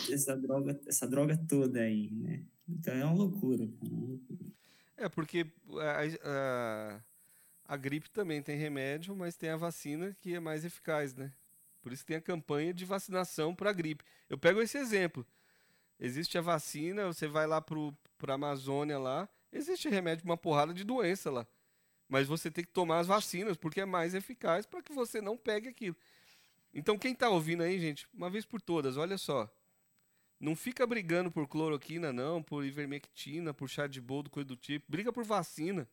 essa droga, essa droga toda aí, né? Então é uma loucura, cara. É, porque a, a, a, gripe também tem remédio, mas tem a vacina que é mais eficaz, né? Por isso tem a campanha de vacinação para a gripe. Eu pego esse exemplo. Existe a vacina, você vai lá para a Amazônia lá, existe remédio para uma porrada de doença lá. Mas você tem que tomar as vacinas, porque é mais eficaz para que você não pegue aquilo. Então, quem está ouvindo aí, gente, uma vez por todas, olha só. Não fica brigando por cloroquina, não, por ivermectina, por chá de boldo, coisa do tipo. Briga por vacina.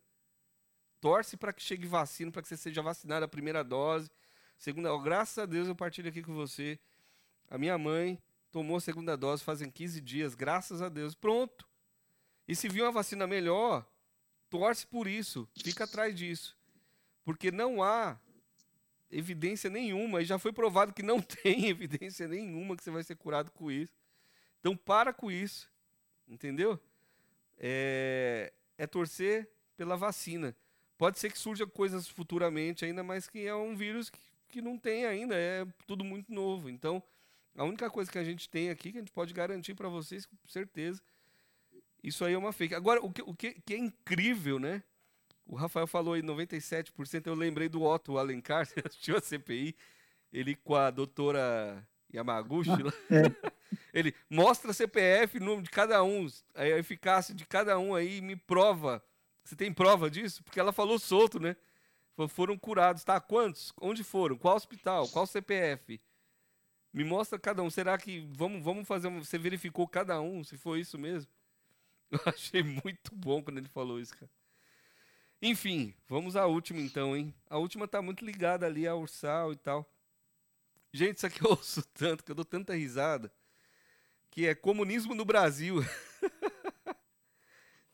Torce para que chegue vacina, para que você seja vacinado a primeira dose. Segunda, oh, graças a Deus eu partilho aqui com você. A minha mãe tomou a segunda dose fazem 15 dias, graças a Deus. Pronto. E se vir uma vacina melhor, torce por isso, fica atrás disso. Porque não há evidência nenhuma, e já foi provado que não tem evidência nenhuma que você vai ser curado com isso. Então para com isso, entendeu? É, é torcer pela vacina. Pode ser que surja coisas futuramente ainda, mas que é um vírus que, que não tem ainda, é tudo muito novo. Então, a única coisa que a gente tem aqui, que a gente pode garantir para vocês, com certeza, isso aí é uma fake. Agora, o que, o que, que é incrível, né? O Rafael falou aí 97%, eu lembrei do Otto Alencar, você assistiu a CPI, ele com a doutora Yamaguchi ah, lá. É. Ele mostra CPF, número de cada um, a eficácia de cada um aí, me prova. Você tem prova disso? Porque ela falou solto, né? Foram curados, tá? Quantos? Onde foram? Qual hospital? Qual CPF? Me mostra cada um. Será que vamos, vamos fazer um, Você verificou cada um, se foi isso mesmo? Eu achei muito bom quando ele falou isso, cara. Enfim, vamos à última então, hein? A última tá muito ligada ali a Ursal e tal. Gente, isso aqui eu ouço tanto, que eu dou tanta risada, que é comunismo no Brasil.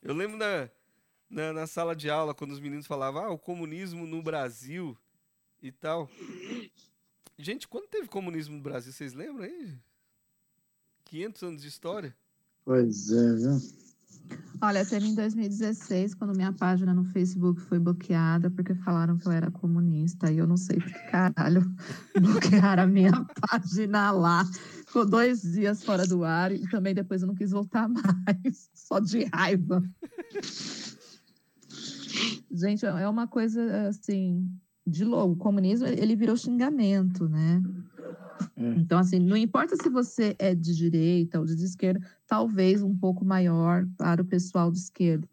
eu lembro na, na, na, sala de aula, quando os meninos falavam, ah, o comunismo no Brasil e tal. Gente, quando teve comunismo no Brasil, vocês lembram aí? 500 anos de história? Pois é, viu? Olha, teve em 2016, quando minha página no Facebook foi bloqueada, porque falaram que eu era comunista. E eu não sei porque caralho bloquearam a minha página lá. Ficou dois dias fora do ar e também depois eu não quis voltar mais, só de raiva. Gente, é uma coisa assim, de louco. O comunismo, ele virou xingamento, né? É. Então, assim, não importa se você é de direita ou de esquerda, talvez um pouco maior para o pessoal de esquerda.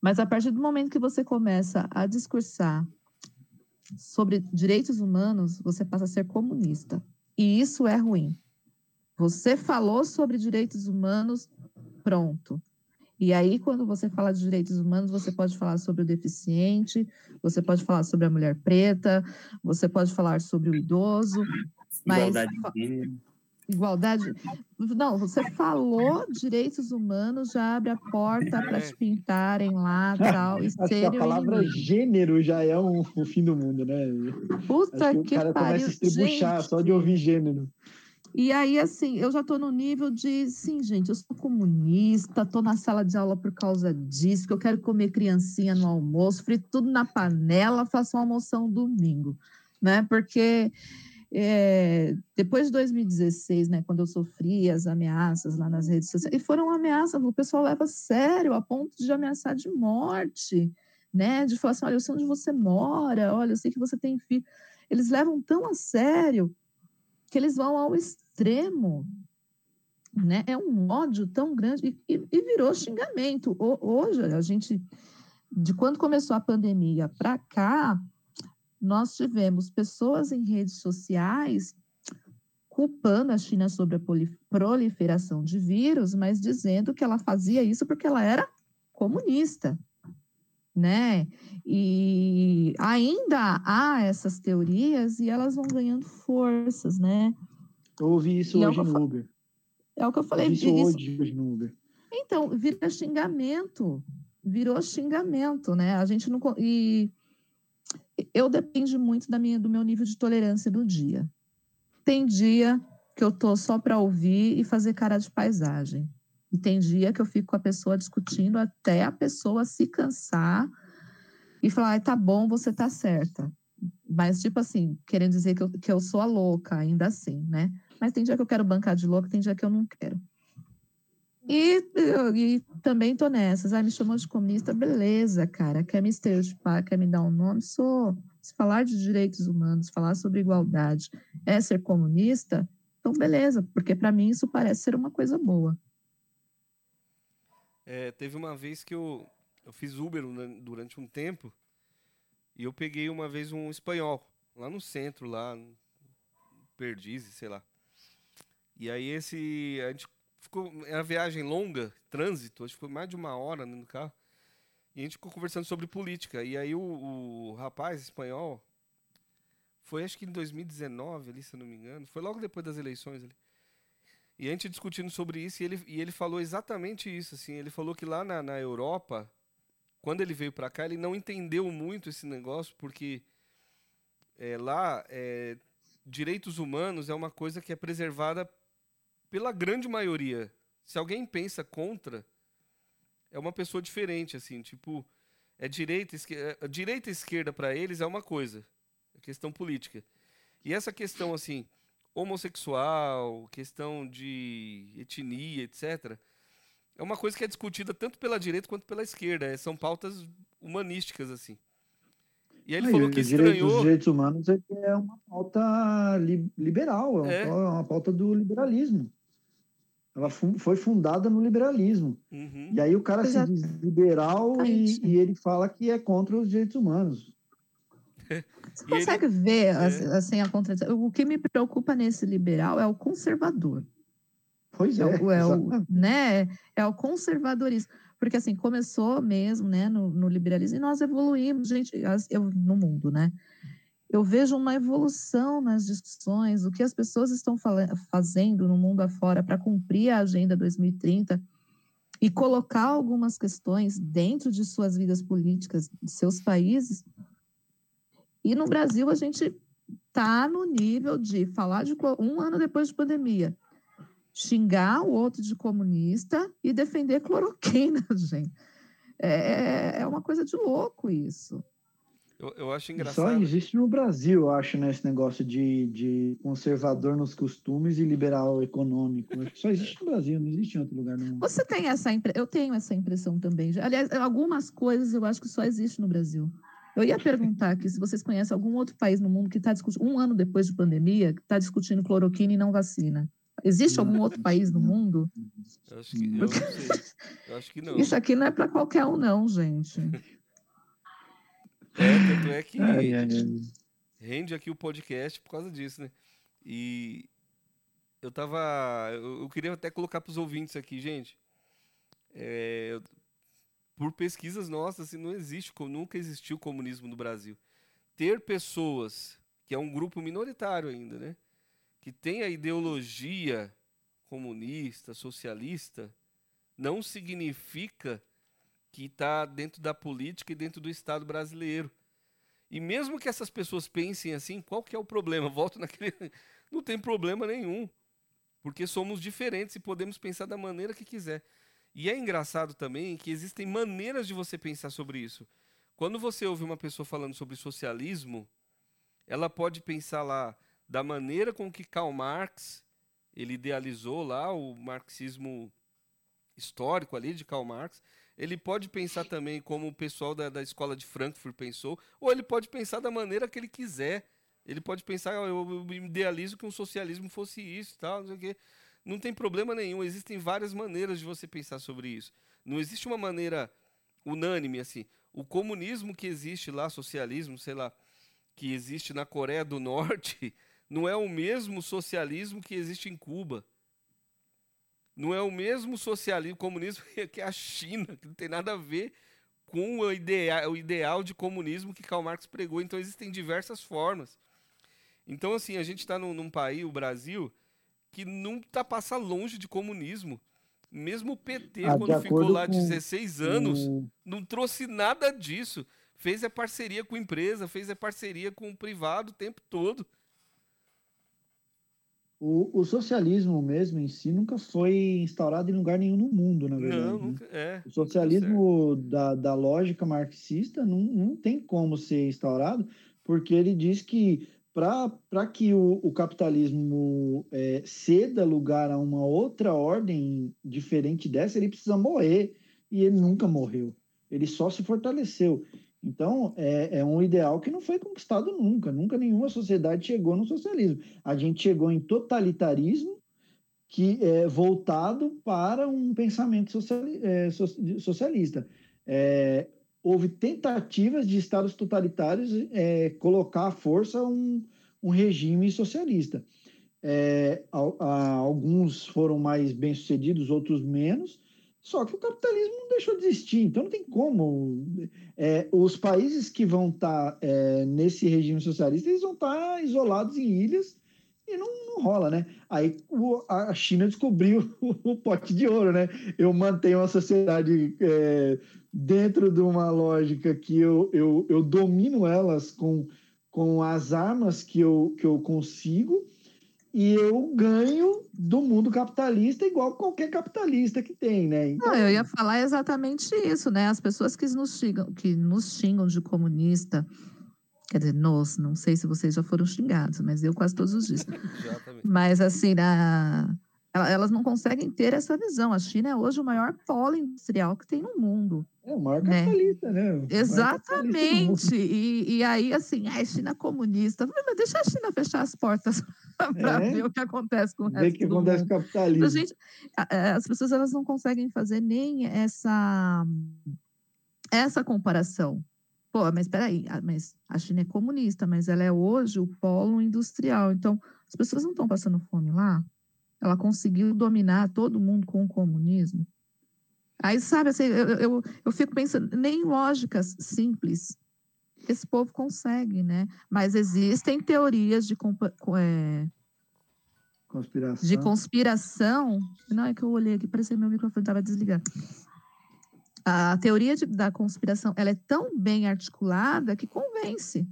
Mas a partir do momento que você começa a discursar sobre direitos humanos, você passa a ser comunista. E isso é ruim. Você falou sobre direitos humanos, pronto. E aí, quando você fala de direitos humanos, você pode falar sobre o deficiente, você pode falar sobre a mulher preta, você pode falar sobre o idoso. Igualdade mas... de gênero. Igualdade. Não, você falou direitos humanos, já abre a porta para te pintarem lá tal. E a palavra inimigo. gênero já é um, o fim do mundo, né? Puta Acho que, que o cara pariu. começa a estribuchar só de ouvir gênero. E aí, assim, eu já estou no nível de, sim, gente, eu sou comunista, estou na sala de aula por causa disso, que eu quero comer criancinha no almoço, frito tudo na panela, faço uma almoção domingo, né? Porque é, depois de 2016, né, quando eu sofri as ameaças lá nas redes sociais, e foram ameaças, o pessoal leva a sério, a ponto de ameaçar de morte, né? De falar assim, olha, eu sei onde você mora, olha, eu sei que você tem filho. Eles levam tão a sério que eles vão ao extremo, né? É um ódio tão grande e, e virou xingamento. O, hoje, a gente, de quando começou a pandemia para cá, nós tivemos pessoas em redes sociais culpando a China sobre a proliferação de vírus, mas dizendo que ela fazia isso porque ela era comunista, né? E ainda há essas teorias e elas vão ganhando forças, né? Eu ouvi isso e hoje é no Uber. É o que eu falei. Eu isso, isso hoje no Uber. Então, vira xingamento. Virou xingamento, né? A gente não. E eu depende muito da minha, do meu nível de tolerância do dia. Tem dia que eu tô só para ouvir e fazer cara de paisagem. E tem dia que eu fico com a pessoa discutindo até a pessoa se cansar e falar, ah, tá bom, você tá certa. Mas, tipo assim, querendo dizer que eu, que eu sou a louca, ainda assim, né? Mas tem dia que eu quero bancar de louca, tem dia que eu não quero. E, e também tô nessas. Ah, me chamou de comunista, beleza, cara. Quer me estereotipar, quer me dar um nome? Sou. Se falar de direitos humanos, falar sobre igualdade é ser comunista, então beleza, porque para mim isso parece ser uma coisa boa. É, teve uma vez que eu, eu fiz Uber durante um tempo e eu peguei uma vez um espanhol lá no centro, lá, Perdizes, sei lá. E aí esse. A gente ficou. Era viagem longa, trânsito, acho que foi mais de uma hora no carro. E a gente ficou conversando sobre política. E aí o, o rapaz espanhol. Foi acho que em 2019, ali, se eu não me engano. Foi logo depois das eleições ali. E a gente discutindo sobre isso, e ele, e ele falou exatamente isso. Assim, ele falou que lá na, na Europa, quando ele veio para cá, ele não entendeu muito esse negócio, porque é, lá é, direitos humanos é uma coisa que é preservada pela grande maioria. Se alguém pensa contra, é uma pessoa diferente, assim, tipo, é direita, esquerda, é, direita e esquerda para eles é uma coisa, é questão política. E essa questão, assim, homossexual, questão de etnia, etc., é uma coisa que é discutida tanto pela direita quanto pela esquerda. É, são pautas humanísticas, assim. E aí ele falou que estranhou... Os direitos humanos é uma pauta liberal, é, é. uma pauta do liberalismo. Ela foi fundada no liberalismo. Uhum. E aí o cara Exato. se diz liberal e, e, ele fala que é contra os direitos humanos. Você consegue ele, ver é. assim, a contradição? O que me preocupa nesse liberal é o conservador. Pois é. É o, é o, né, é o conservadorismo. Porque assim, começou mesmo né, no, no liberalismo e nós evoluímos, gente, eu, no mundo, né? Eu vejo uma evolução nas discussões, o que as pessoas estão fazendo no mundo afora para cumprir a Agenda 2030 e colocar algumas questões dentro de suas vidas políticas, de seus países. E no Brasil, a gente está no nível de falar de um ano depois de pandemia, xingar o outro de comunista e defender cloroquina, gente. É, é uma coisa de louco isso. Eu, eu acho engraçado. Só existe no Brasil, eu acho, né, esse negócio de, de conservador nos costumes e liberal econômico. Só existe no Brasil, não existe em outro lugar. Não. Você tem essa impressão? Eu tenho essa impressão também. Aliás, algumas coisas eu acho que só existe no Brasil. Eu ia perguntar aqui se vocês conhecem algum outro país no mundo que está discutindo, um ano depois de pandemia, que está discutindo cloroquina e não vacina. Existe algum outro país no mundo? Eu acho que, sei. Eu acho que não. Isso aqui não é para qualquer um, não, gente. É, tanto é que ai, ai, ai. rende aqui o podcast por causa disso, né? E eu tava. Eu, eu queria até colocar para os ouvintes aqui, gente. É, por pesquisas nossas, assim, não existe, nunca existiu comunismo no Brasil. Ter pessoas, que é um grupo minoritário ainda, né? Que tem a ideologia comunista, socialista, não significa que está dentro da política e dentro do Estado brasileiro. E mesmo que essas pessoas pensem assim, qual que é o problema? Volto naquele. Não tem problema nenhum. Porque somos diferentes e podemos pensar da maneira que quiser. E é engraçado também que existem maneiras de você pensar sobre isso. Quando você ouve uma pessoa falando sobre socialismo, ela pode pensar lá da maneira com que Karl Marx ele idealizou lá o marxismo histórico ali de Karl Marx, ele pode pensar também como o pessoal da, da escola de Frankfurt pensou, ou ele pode pensar da maneira que ele quiser. Ele pode pensar, oh, eu idealizo que um socialismo fosse isso, tal, não sei o quê. Não tem problema nenhum. Existem várias maneiras de você pensar sobre isso. Não existe uma maneira unânime assim. O comunismo que existe lá, socialismo, sei lá, que existe na Coreia do Norte, não é o mesmo socialismo que existe em Cuba não é o mesmo socialismo, comunismo que a China, que não tem nada a ver com o ideal, o ideal de comunismo que Karl Marx pregou. Então existem diversas formas. Então, assim, a gente está num, num, país, o Brasil, que está passa longe de comunismo. Mesmo o PT, ah, quando ficou lá com... 16 anos, não trouxe nada disso. Fez a parceria com a empresa, fez a parceria com o privado o tempo todo. O, o, socialismo mesmo em si nunca foi instaurado em lugar nenhum no mundo, na verdade. Não, né? nunca, é. O socialismo da, da lógica marxista não, não tem como ser instaurado, porque ele diz que para que o, o capitalismo é, ceda lugar a uma outra ordem diferente dessa, ele precisa morrer. E ele nunca morreu. Ele só se fortaleceu. Então, é, é, um ideal que não foi conquistado nunca. Nunca nenhuma sociedade chegou no socialismo. A gente chegou em totalitarismo que é voltado para um pensamento é, socialista. É, houve tentativas de estados totalitários é, colocar à força um, um regime socialista. É, a, a, alguns foram mais bem-sucedidos, outros menos, só que o capitalismo não deixou de existir, então não tem como. É, os países que vão estar tá, é, nesse regime socialista, eles vão estar tá isolados em ilhas e não, não rola, né? Aí o, a China descobriu o, o, pote de ouro, né? Eu mantenho a sociedade é, dentro de uma lógica que eu, eu, eu domino elas com, com as armas que eu, que eu consigo e eu ganho do mundo capitalista igual qualquer capitalista que tem, né? Então... Não, eu ia falar exatamente isso, né? As pessoas que nos xingam, que nos xingam de comunista, quer dizer, nós, não sei se vocês já foram xingados, mas eu quase todos os dias. mas assim, na elas não conseguem ter essa visão. A China é hoje o maior polo industrial que tem no mundo. É o maior né? capitalista, né? né? Exatamente. E, e aí, assim, a China comunista. Mas deixa a China fechar as portas para é. ver o que acontece com o resto Ver o que acontece mundo. com o capitalismo. Gente, as pessoas elas não conseguem fazer nem essa, essa comparação. Pô, mas peraí, mas a China é comunista, mas ela é hoje o polo industrial. Então, as pessoas não estão passando fome lá. Ela conseguiu dominar todo mundo com o comunismo. Aí, sabe, assim, eu, eu, eu fico pensando, nem lógicas simples esse povo consegue, né? Mas existem teorias de, é, conspiração. de conspiração. Não, é que eu olhei aqui, parecia que meu microfone estava desligado. A teoria de, da conspiração ela é tão bem articulada que convence.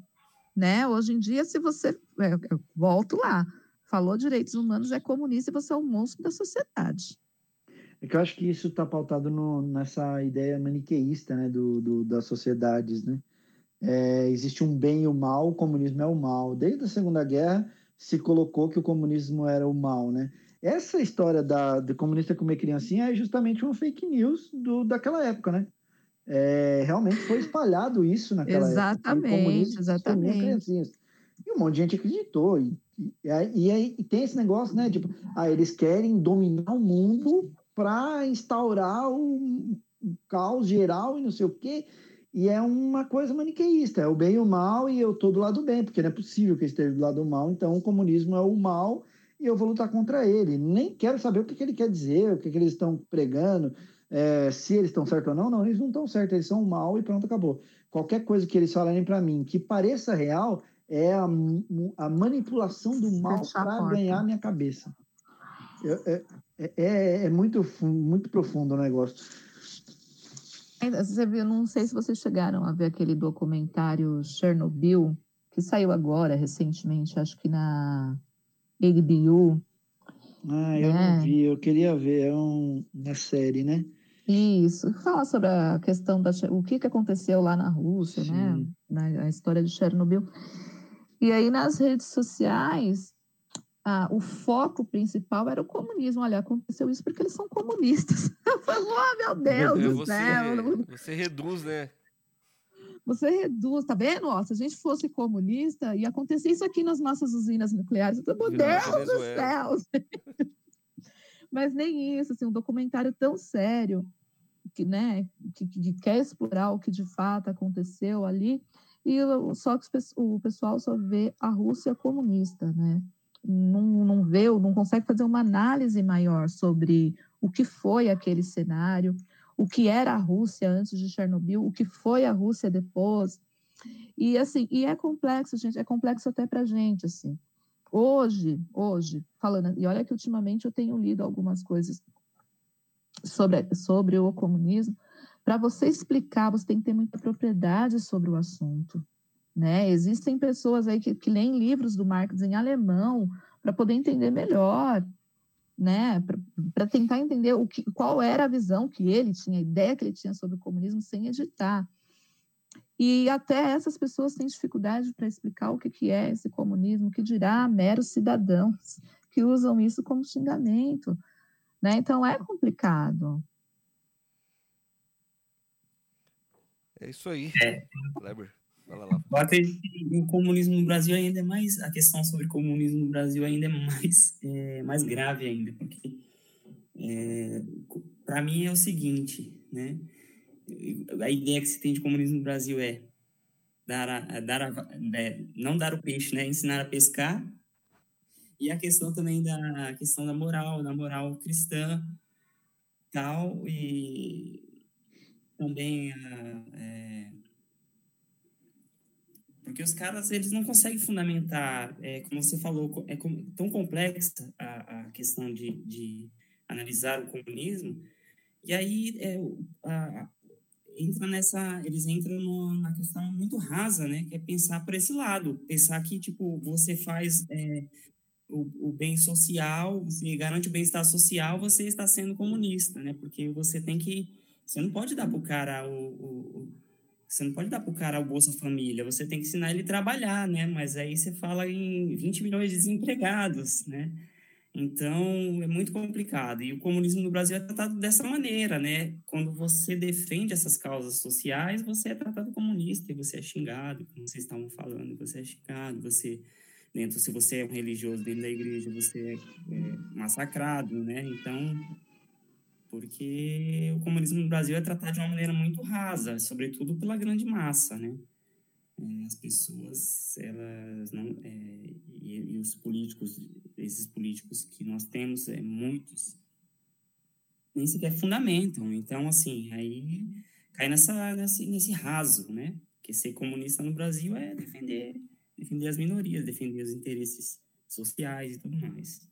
Né? Hoje em dia, se você. É, eu volto lá. Falou direitos humanos, é comunista e você é um monstro da sociedade. É que eu acho que isso está pautado no, nessa ideia maniqueísta né, do, do, das sociedades. Né? É, existe um bem e o mal, o comunismo é o mal. Desde a Segunda Guerra se colocou que o comunismo era o mal, né? Essa história da, do comunista comer criancinha é justamente uma fake news do, daquela época, né? É, realmente foi espalhado isso naquela exatamente, época. Exatamente, E um monte de gente acreditou. E, e, e, aí, e tem esse negócio, né? Tipo, ah, eles querem dominar o mundo para instaurar o, caos geral e não sei o quê. E é uma coisa maniqueísta, é o bem e o mal, e eu estou do lado do bem, porque não é possível que eu esteja do lado do mal, então o comunismo é o mal e eu vou lutar contra ele. Nem quero saber o que, que ele quer dizer, o que, que eles estão pregando, é, se eles estão certos ou não. Não, eles não estão certos, eles são mal e pronto, acabou. Qualquer coisa que eles falarem para mim que pareça real é a, a manipulação do mal para ganhar minha cabeça. É, é, é, é muito, muito profundo o negócio. Você viu, não sei se vocês chegaram a ver aquele documentário Chernobyl, que saiu agora, recentemente, acho que na HBO. Ah, eu né? não vi, eu queria ver, é um, uma série, né? Isso, fala sobre a questão da o que, que aconteceu lá na Rússia, né? Sim. né? Na a história de Chernobyl. E aí nas redes sociais ah, o foco principal era o comunismo. Olha, aconteceu isso porque eles são comunistas. Eu falei, oh, meu Deus do você, céu. Você reduz, né? Você reduz, tá vendo? Ó, se a gente fosse comunista, ia acontecer isso aqui nas nossas usinas nucleares. Meu Deus do céu! Mas nem isso, assim, um documentário tão sério, que, né, que, que quer explorar o que de fato aconteceu ali, e só que o pessoal só vê a Rússia comunista, né? não, não vê, não consegue fazer uma análise maior sobre o que foi aquele cenário, o que era a Rússia antes de Chernobyl, o que foi a Rússia depois. E assim, e é complexo, gente, é complexo até para gente, assim. Hoje, hoje, falando, e olha que ultimamente eu tenho lido algumas coisas sobre, sobre o comunismo, para você explicar, você tem que ter muita propriedade sobre o assunto. Né? Existem pessoas aí que, que leem livros do Marx em alemão para poder entender melhor, né? Para tentar entender o que, qual era a visão que ele tinha, a ideia que ele tinha sobre o comunismo sem editar. E até essas pessoas têm dificuldade para explicar o que, que é esse comunismo, que dirá meros cidadãos que usam isso como xingamento. Né? Então é complicado. É isso aí. É. Kleber. Que o comunismo no Brasil ainda é mais. A questão sobre comunismo no Brasil ainda é mais, é, mais grave ainda, porque é, para mim é o seguinte, né? A ideia que se tem de comunismo no Brasil é dar a, dar a, é, não dar o peixe, né? Ensinar a pescar. E a questão também da questão da moral, da moral cristã, tal, e também a, é, porque os caras, eles não conseguem fundamentar, é, como você falou, é tão complexa a, a questão de, de analisar o comunismo, e aí é, a, entra nessa, eles entram no, na questão muito rasa, né, que é pensar por esse lado, pensar que, tipo, você faz é, o, o, bem social, você garante o bem-estar social, você está sendo comunista, né, porque você tem que, você não pode dar para o cara o, o você não pode dar para o cara o Bolsa Família, você tem que ensinar ele a trabalhar, né? Mas aí você fala em 20 milhões de desempregados, né? Então, é muito complicado. E o comunismo no Brasil é tratado dessa maneira, né? Quando você defende essas causas sociais, você é tratado comunista e você é xingado, como vocês estavam falando, você é xingado, você dentro se você é um religioso dentro da igreja, você é, é massacrado, né? Então, porque o comunismo no Brasil é tratado de uma maneira muito rasa, sobretudo pela grande massa, né? é, as pessoas, elas não, é, e, e, os políticos, esses políticos que nós temos, é, muitos, nem sequer fundamentam. Então, assim, aí cai nessa, nesse, nesse raso, né? Que ser comunista no Brasil é defender, defender as minorias, defender os interesses sociais e tudo mais.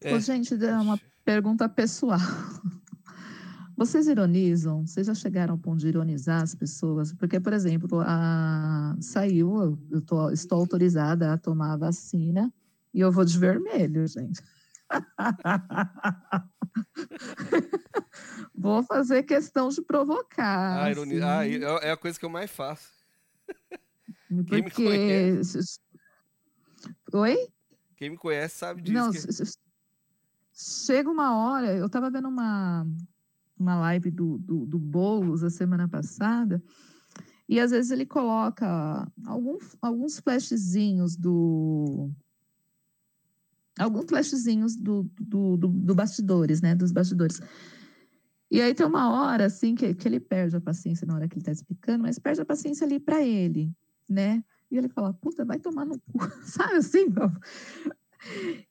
É. Ô, gente, uma pergunta pessoal. Vocês ironizam? Vocês já chegaram ao ponto de ironizar as pessoas? Porque, por exemplo, a... saiu, eu tô, estou autorizada a tomar a vacina e eu vou de vermelho, gente. vou fazer questão de provocar. Ah, ironia. Ah, é, é a coisa que eu mais faço. Porque... Quem me conhece... Oi? Quem me conhece sabe disso. Não, que... chega uma hora, eu estava vendo uma, uma live do, do, do Boulos a semana passada, e às vezes ele coloca algum, alguns flashzinhos do. Alguns flashzinhos do, do, do, do bastidores, né? Dos bastidores. E aí tem uma hora, assim, que, que ele perde a paciência na hora que ele está explicando, mas perde a paciência ali para ele, né? E ele fala, puta, vai tomar no cu, sabe assim?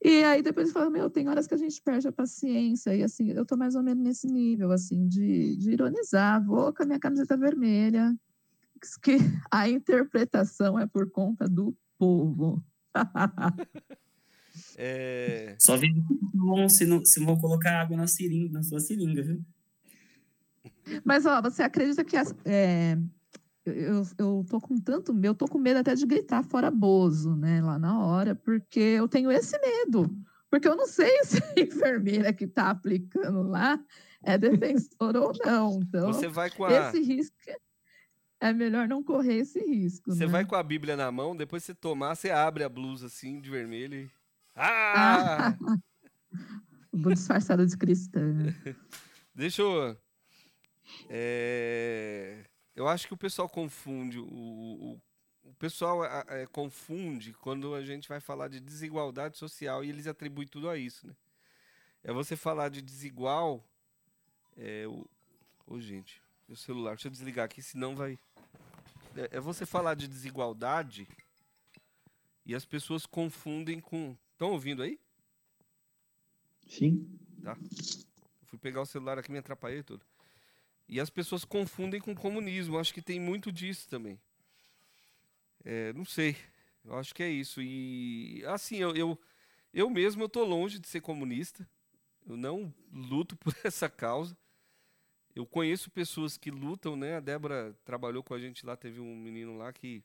E aí depois ele fala, meu, tem horas que a gente perde a paciência. E assim, eu tô mais ou menos nesse nível, assim, de, de ironizar. Vou com a minha camiseta vermelha, que a interpretação é por conta do povo. é... Só vendo se não, se vão colocar água na seringa, na sua seringa, viu? Mas, ó, você acredita que as, é, eu, eu tô com tanto eu tô com medo até de gritar fora Bozo, né, lá na hora, porque eu tenho esse medo. Porque eu não sei se a enfermeira que está aplicando lá é defensor ou não. Então, Você vai com a... esse risco é melhor não correr esse risco. Você né? vai com a Bíblia na mão, depois você tomar, você abre a blusa assim de vermelho e. Ah! Vou disfarçada de cristã. Deixa eu. É... Eu acho que o pessoal confunde, o, o, o pessoal é, confunde quando a gente vai falar de desigualdade social e eles atribuem tudo a isso, né? É você falar de desigual. É, o, oh, gente, meu celular, deixa eu desligar aqui, senão vai. É, é você falar de desigualdade e as pessoas confundem com. Estão ouvindo aí? Sim. Tá. Eu fui pegar o celular aqui, me atrapalhei tudo. E as pessoas confundem com comunismo. Acho que tem muito disso também. É, não sei. Eu acho que é isso. E assim, eu, eu, eu mesmo tô longe de ser comunista. Eu não luto por essa causa. Eu conheço pessoas que lutam, né? A Débora trabalhou com a gente lá, teve um menino lá que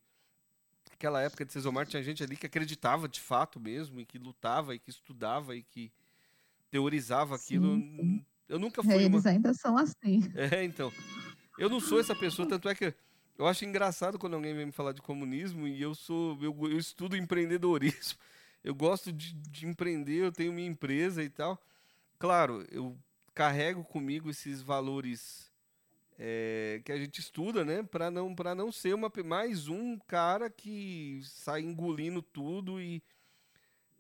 naquela época de Cesomar tinha gente ali que acreditava de fato mesmo e que lutava e que estudava e que teorizava aquilo. Sim, sim. Eu nunca fui. Eles uma... ainda são assim. É, então. Eu não sou essa pessoa, tanto é que eu acho engraçado quando alguém vem me falar de comunismo e eu sou. Eu, eu estudo empreendedorismo. Eu gosto de, de empreender, eu tenho minha empresa e tal. Claro, eu carrego comigo esses valores é, que a gente estuda, né? Para não, não ser uma, mais um cara que sai engolindo tudo e é,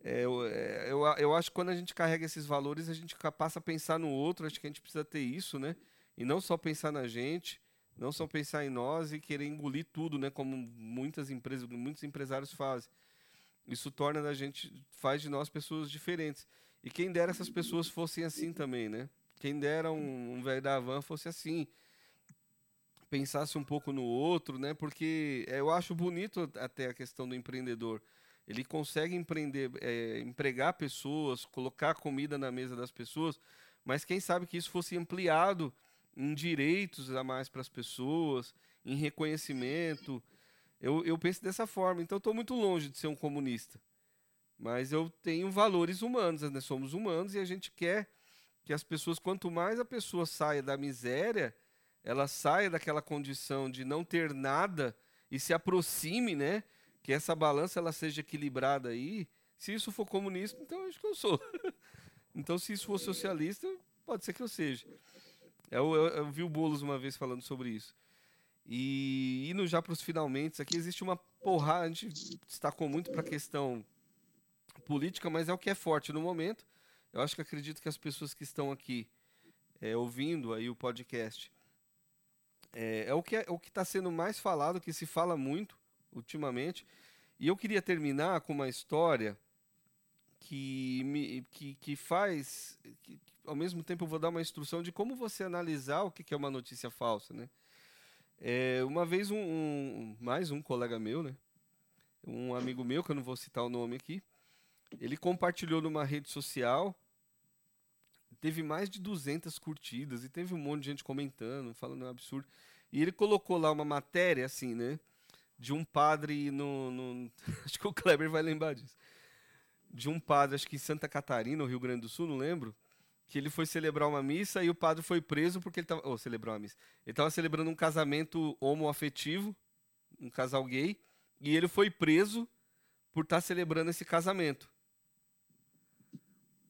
eu, é, eu, eu acho que quando a gente carrega esses valores, a gente passa a pensar no outro. Acho que a gente precisa ter isso, né? E não só pensar na gente, não só pensar em nós e querer engolir tudo, né? Como muitas empresas, muitos empresários fazem. Isso torna a gente, faz de nós pessoas diferentes. E quem dera essas pessoas fossem assim também, né? Quem dera um, um velho da van fosse assim. Pensasse um pouco no outro, né? Porque eu acho bonito até a questão do empreendedor ele consegue empreender, é, empregar pessoas, colocar comida na mesa das pessoas, mas quem sabe que isso fosse ampliado em direitos a mais para as pessoas, em reconhecimento. Eu, eu penso dessa forma. Então, estou muito longe de ser um comunista. Mas eu tenho valores humanos, né? somos humanos e a gente quer que as pessoas, quanto mais a pessoa saia da miséria, ela saia daquela condição de não ter nada e se aproxime, né? Que essa balança ela seja equilibrada aí. Se isso for comunista, então acho que eu sou. então, se isso for socialista, pode ser que eu seja. Eu, eu, eu vi o Boulos uma vez falando sobre isso. E indo já para os finalmente, aqui existe uma porrada, a gente destacou muito para a questão política, mas é o que é forte no momento. Eu acho que acredito que as pessoas que estão aqui é, ouvindo aí o podcast É, é o que é, o que está sendo mais falado, que se fala muito ultimamente. E eu queria terminar com uma história que me que, que faz que, ao mesmo tempo eu vou dar uma instrução de como você analisar o que, que é uma notícia falsa, né? É, uma vez um, um, mais um colega meu, né? Um amigo meu que eu não vou citar o nome aqui, ele compartilhou numa rede social teve mais de 200 curtidas e teve um monte de gente comentando, falando um absurdo. E ele colocou lá uma matéria, assim, né? De um padre no. no acho que o Kleber vai lembrar disso. De um padre, acho que em Santa Catarina, no Rio Grande do Sul, não lembro. Que ele foi celebrar uma missa e o padre foi preso porque ele estava. Oh, celebrar uma missa. Ele estava celebrando um casamento homoafetivo, um casal gay, e ele foi preso por estar tá celebrando esse casamento.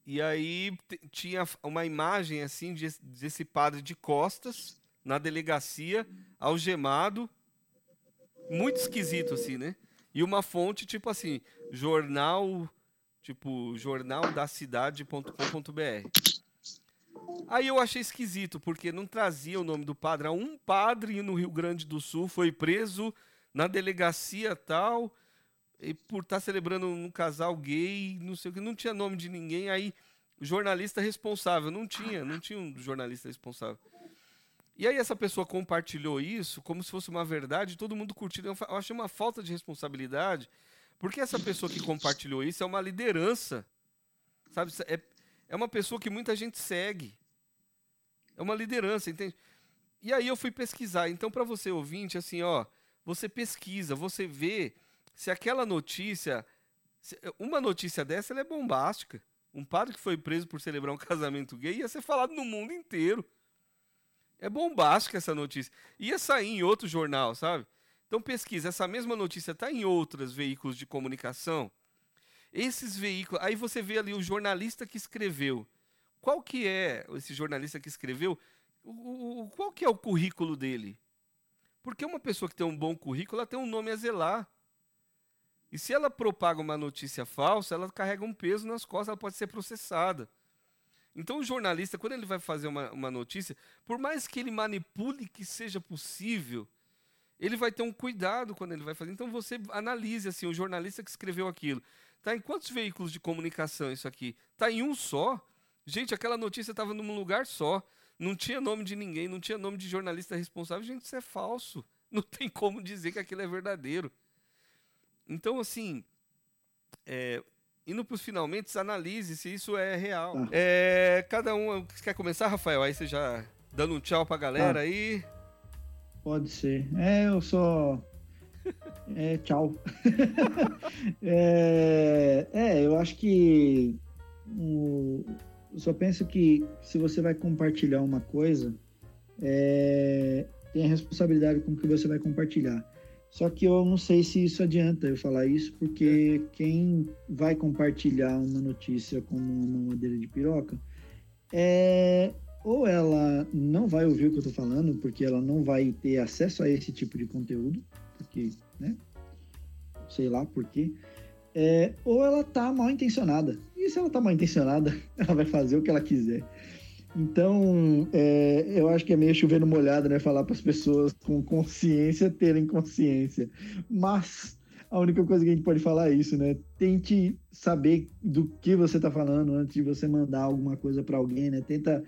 E aí tinha uma imagem assim de, desse padre de costas na delegacia, algemado, muito esquisito assim, né? E uma fonte tipo assim, jornal, tipo jornal da cidade.com.br. Aí eu achei esquisito, porque não trazia o nome do padre. Um padre no Rio Grande do Sul foi preso na delegacia tal e por estar tá celebrando um casal gay, não sei o que, não tinha nome de ninguém, aí jornalista responsável, não tinha, não tinha um jornalista responsável. E aí essa pessoa compartilhou isso como se fosse uma verdade, todo mundo curtindo. Eu achei uma falta de responsabilidade, porque essa pessoa que compartilhou isso é uma liderança, sabe? É, é uma pessoa que muita gente segue. É uma liderança, entende? E aí eu fui pesquisar. Então, para você ouvinte, assim, ó, você pesquisa, você vê se aquela notícia, uma notícia dessa, é bombástica. Um padre que foi preso por celebrar um casamento gay ia ser falado no mundo inteiro. É bombástica essa notícia. Ia sair em outro jornal, sabe? Então pesquisa, essa mesma notícia está em outros veículos de comunicação. Esses veículos, aí você vê ali o jornalista que escreveu. Qual que é esse jornalista que escreveu? O, o, qual que é o currículo dele? Porque uma pessoa que tem um bom currículo, ela tem um nome a zelar. E se ela propaga uma notícia falsa, ela carrega um peso nas costas, ela pode ser processada. Então o jornalista, quando ele vai fazer uma, uma notícia, por mais que ele manipule que seja possível, ele vai ter um cuidado quando ele vai fazer. Então você analise assim, o jornalista que escreveu aquilo. Está em quantos veículos de comunicação isso aqui? Está em um só? Gente, aquela notícia estava num lugar só. Não tinha nome de ninguém, não tinha nome de jornalista responsável. Gente, isso é falso. Não tem como dizer que aquilo é verdadeiro. Então, assim, é, indo para os finalmente, analise se isso é real. Ah. É, cada um. Quer começar, Rafael? Aí você já dando um tchau para a galera ah. aí. Pode ser. É, eu só. É, tchau. é, é, eu acho que. Um, eu só penso que se você vai compartilhar uma coisa, é, tem a responsabilidade com que você vai compartilhar. Só que eu não sei se isso adianta eu falar isso, porque quem vai compartilhar uma notícia como uma mamadeira de piroca, é, ou ela não vai ouvir o que eu tô falando, porque ela não vai ter acesso a esse tipo de conteúdo, porque, né? Sei lá por quê. É, ou ela tá mal intencionada. E se ela tá mal intencionada, ela vai fazer o que ela quiser. Então, é, eu acho que é meio chovendo molhado, né? Falar para as pessoas com consciência terem consciência. Mas a única coisa que a gente pode falar é isso, né? Tente saber do que você está falando antes de você mandar alguma coisa para alguém, né? Tenta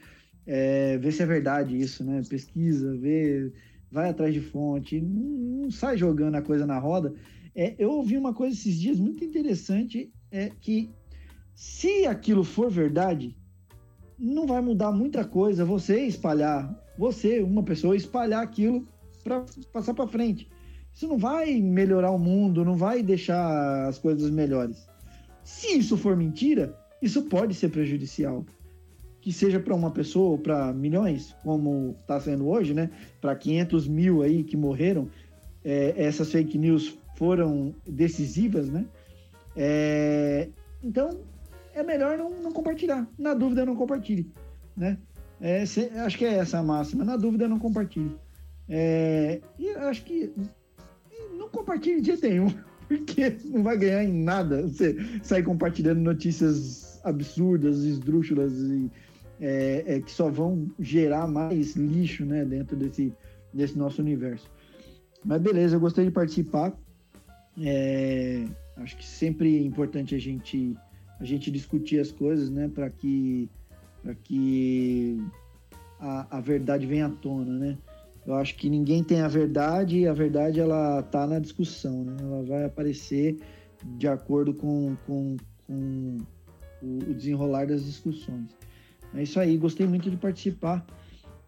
é, ver se é verdade isso, né? Pesquisa, vê, vai atrás de fonte, não, não sai jogando a coisa na roda. É, eu ouvi uma coisa esses dias muito interessante, é que se aquilo for verdade, não vai mudar muita coisa você espalhar, você, uma pessoa, espalhar aquilo para passar para frente. Isso não vai melhorar o mundo, não vai deixar as coisas melhores. Se isso for mentira, isso pode ser prejudicial. Que seja para uma pessoa ou para milhões, como está sendo hoje, né? Para 500 mil aí que morreram, é, essas fake news foram decisivas, né? É, então, é melhor não, não compartilhar. Na dúvida, não compartilhe. Né? É, acho que é essa a máxima. Na dúvida, não compartilhe. É, e acho que não compartilhe de jeito nenhum, porque não vai ganhar em nada você sair compartilhando notícias absurdas, esdrúxulas e é, é, que só vão gerar mais lixo né, dentro desse, desse nosso universo. Mas beleza, eu gostei de participar. É, acho que sempre é importante a gente a gente discutir as coisas, né, para que para que a, a verdade venha à tona, né? Eu acho que ninguém tem a verdade e a verdade ela tá na discussão, né? Ela vai aparecer de acordo com, com, com o desenrolar das discussões. É isso aí, gostei muito de participar.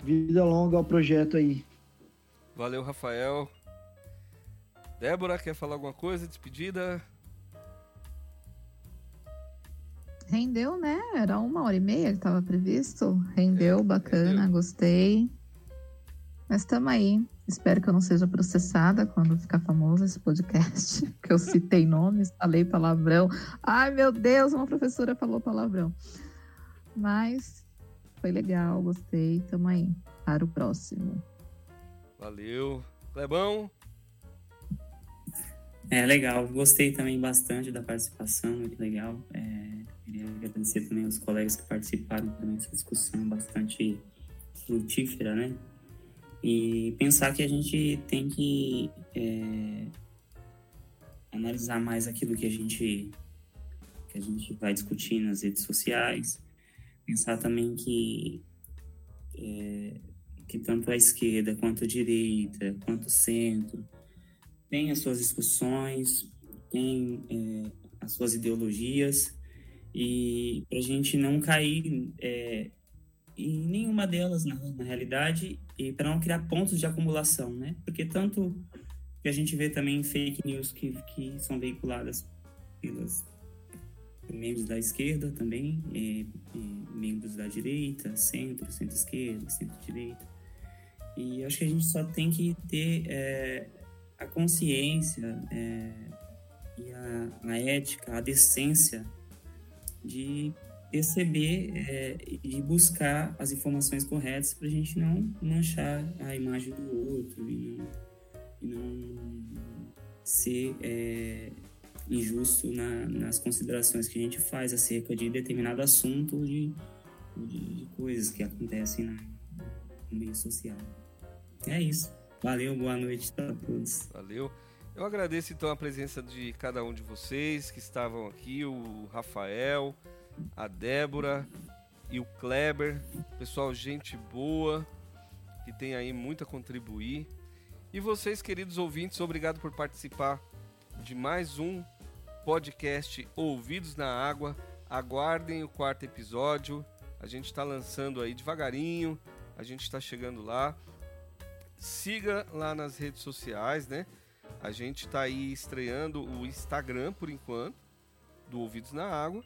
Vida longa ao projeto aí. Valeu, Rafael. Débora, quer falar alguma coisa? Despedida? Rendeu, né? Era uma hora e meia que estava previsto. Rendeu, é, bacana, rendeu. gostei. Mas estamos aí. Espero que eu não seja processada quando ficar famoso esse podcast, que eu citei nomes, falei palavrão. Ai, meu Deus, uma professora falou palavrão. Mas foi legal, gostei. Estamos aí. Para o próximo. Valeu. Clebão? É legal, gostei também bastante da participação, muito legal. É, queria agradecer também aos colegas que participaram também dessa discussão bastante frutífera, né? E pensar que a gente tem que é, analisar mais aquilo que a gente que a gente vai discutir nas redes sociais, pensar também que é, que tanto a esquerda quanto a direita, quanto o centro tem as suas discussões, tem é, as suas ideologias e para a gente não cair é, em nenhuma delas na, na realidade e para não criar pontos de acumulação, né? Porque tanto que a gente vê também fake news que, que são veiculadas pelos membros da esquerda também, e, e membros da direita, centro, centro-esquerda, centro-direita. E acho que a gente só tem que ter é, a consciência é, e a, a, ética, a decência de perceber é, e buscar as informações corretas para a gente não manchar a imagem do outro e não, e não ser é, injusto na, nas considerações que a gente faz acerca de determinado assunto de, de, de coisas que acontecem na, no meio social. É isso. Valeu, boa noite a todos. Valeu. Eu agradeço então a presença de cada um de vocês que estavam aqui, o Rafael, a Débora e o Kleber. Pessoal, gente boa, que tem aí muito a contribuir. E vocês, queridos ouvintes, obrigado por participar de mais um podcast Ouvidos na Água. Aguardem o quarto episódio. A gente está lançando aí devagarinho, a gente está chegando lá siga lá nas redes sociais, né? A gente está aí estreando o Instagram por enquanto, do Ouvidos na Água.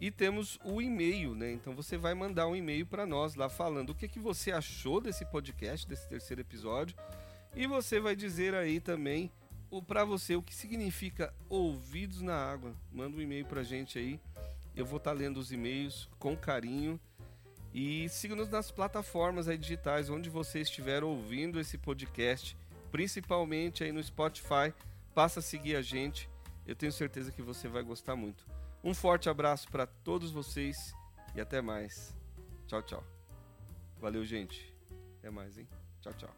E temos o e-mail, né? Então você vai mandar um e-mail para nós lá falando o que, que você achou desse podcast, desse terceiro episódio. E você vai dizer aí também para você o que significa Ouvidos na Água. Manda um e-mail para gente aí. Eu vou estar tá lendo os e-mails com carinho e siga-nos nas plataformas aí digitais onde você estiver ouvindo esse podcast, principalmente aí no Spotify. Passa a seguir a gente. Eu tenho certeza que você vai gostar muito. Um forte abraço para todos vocês e até mais. Tchau, tchau. Valeu, gente. Até mais, hein? Tchau, tchau.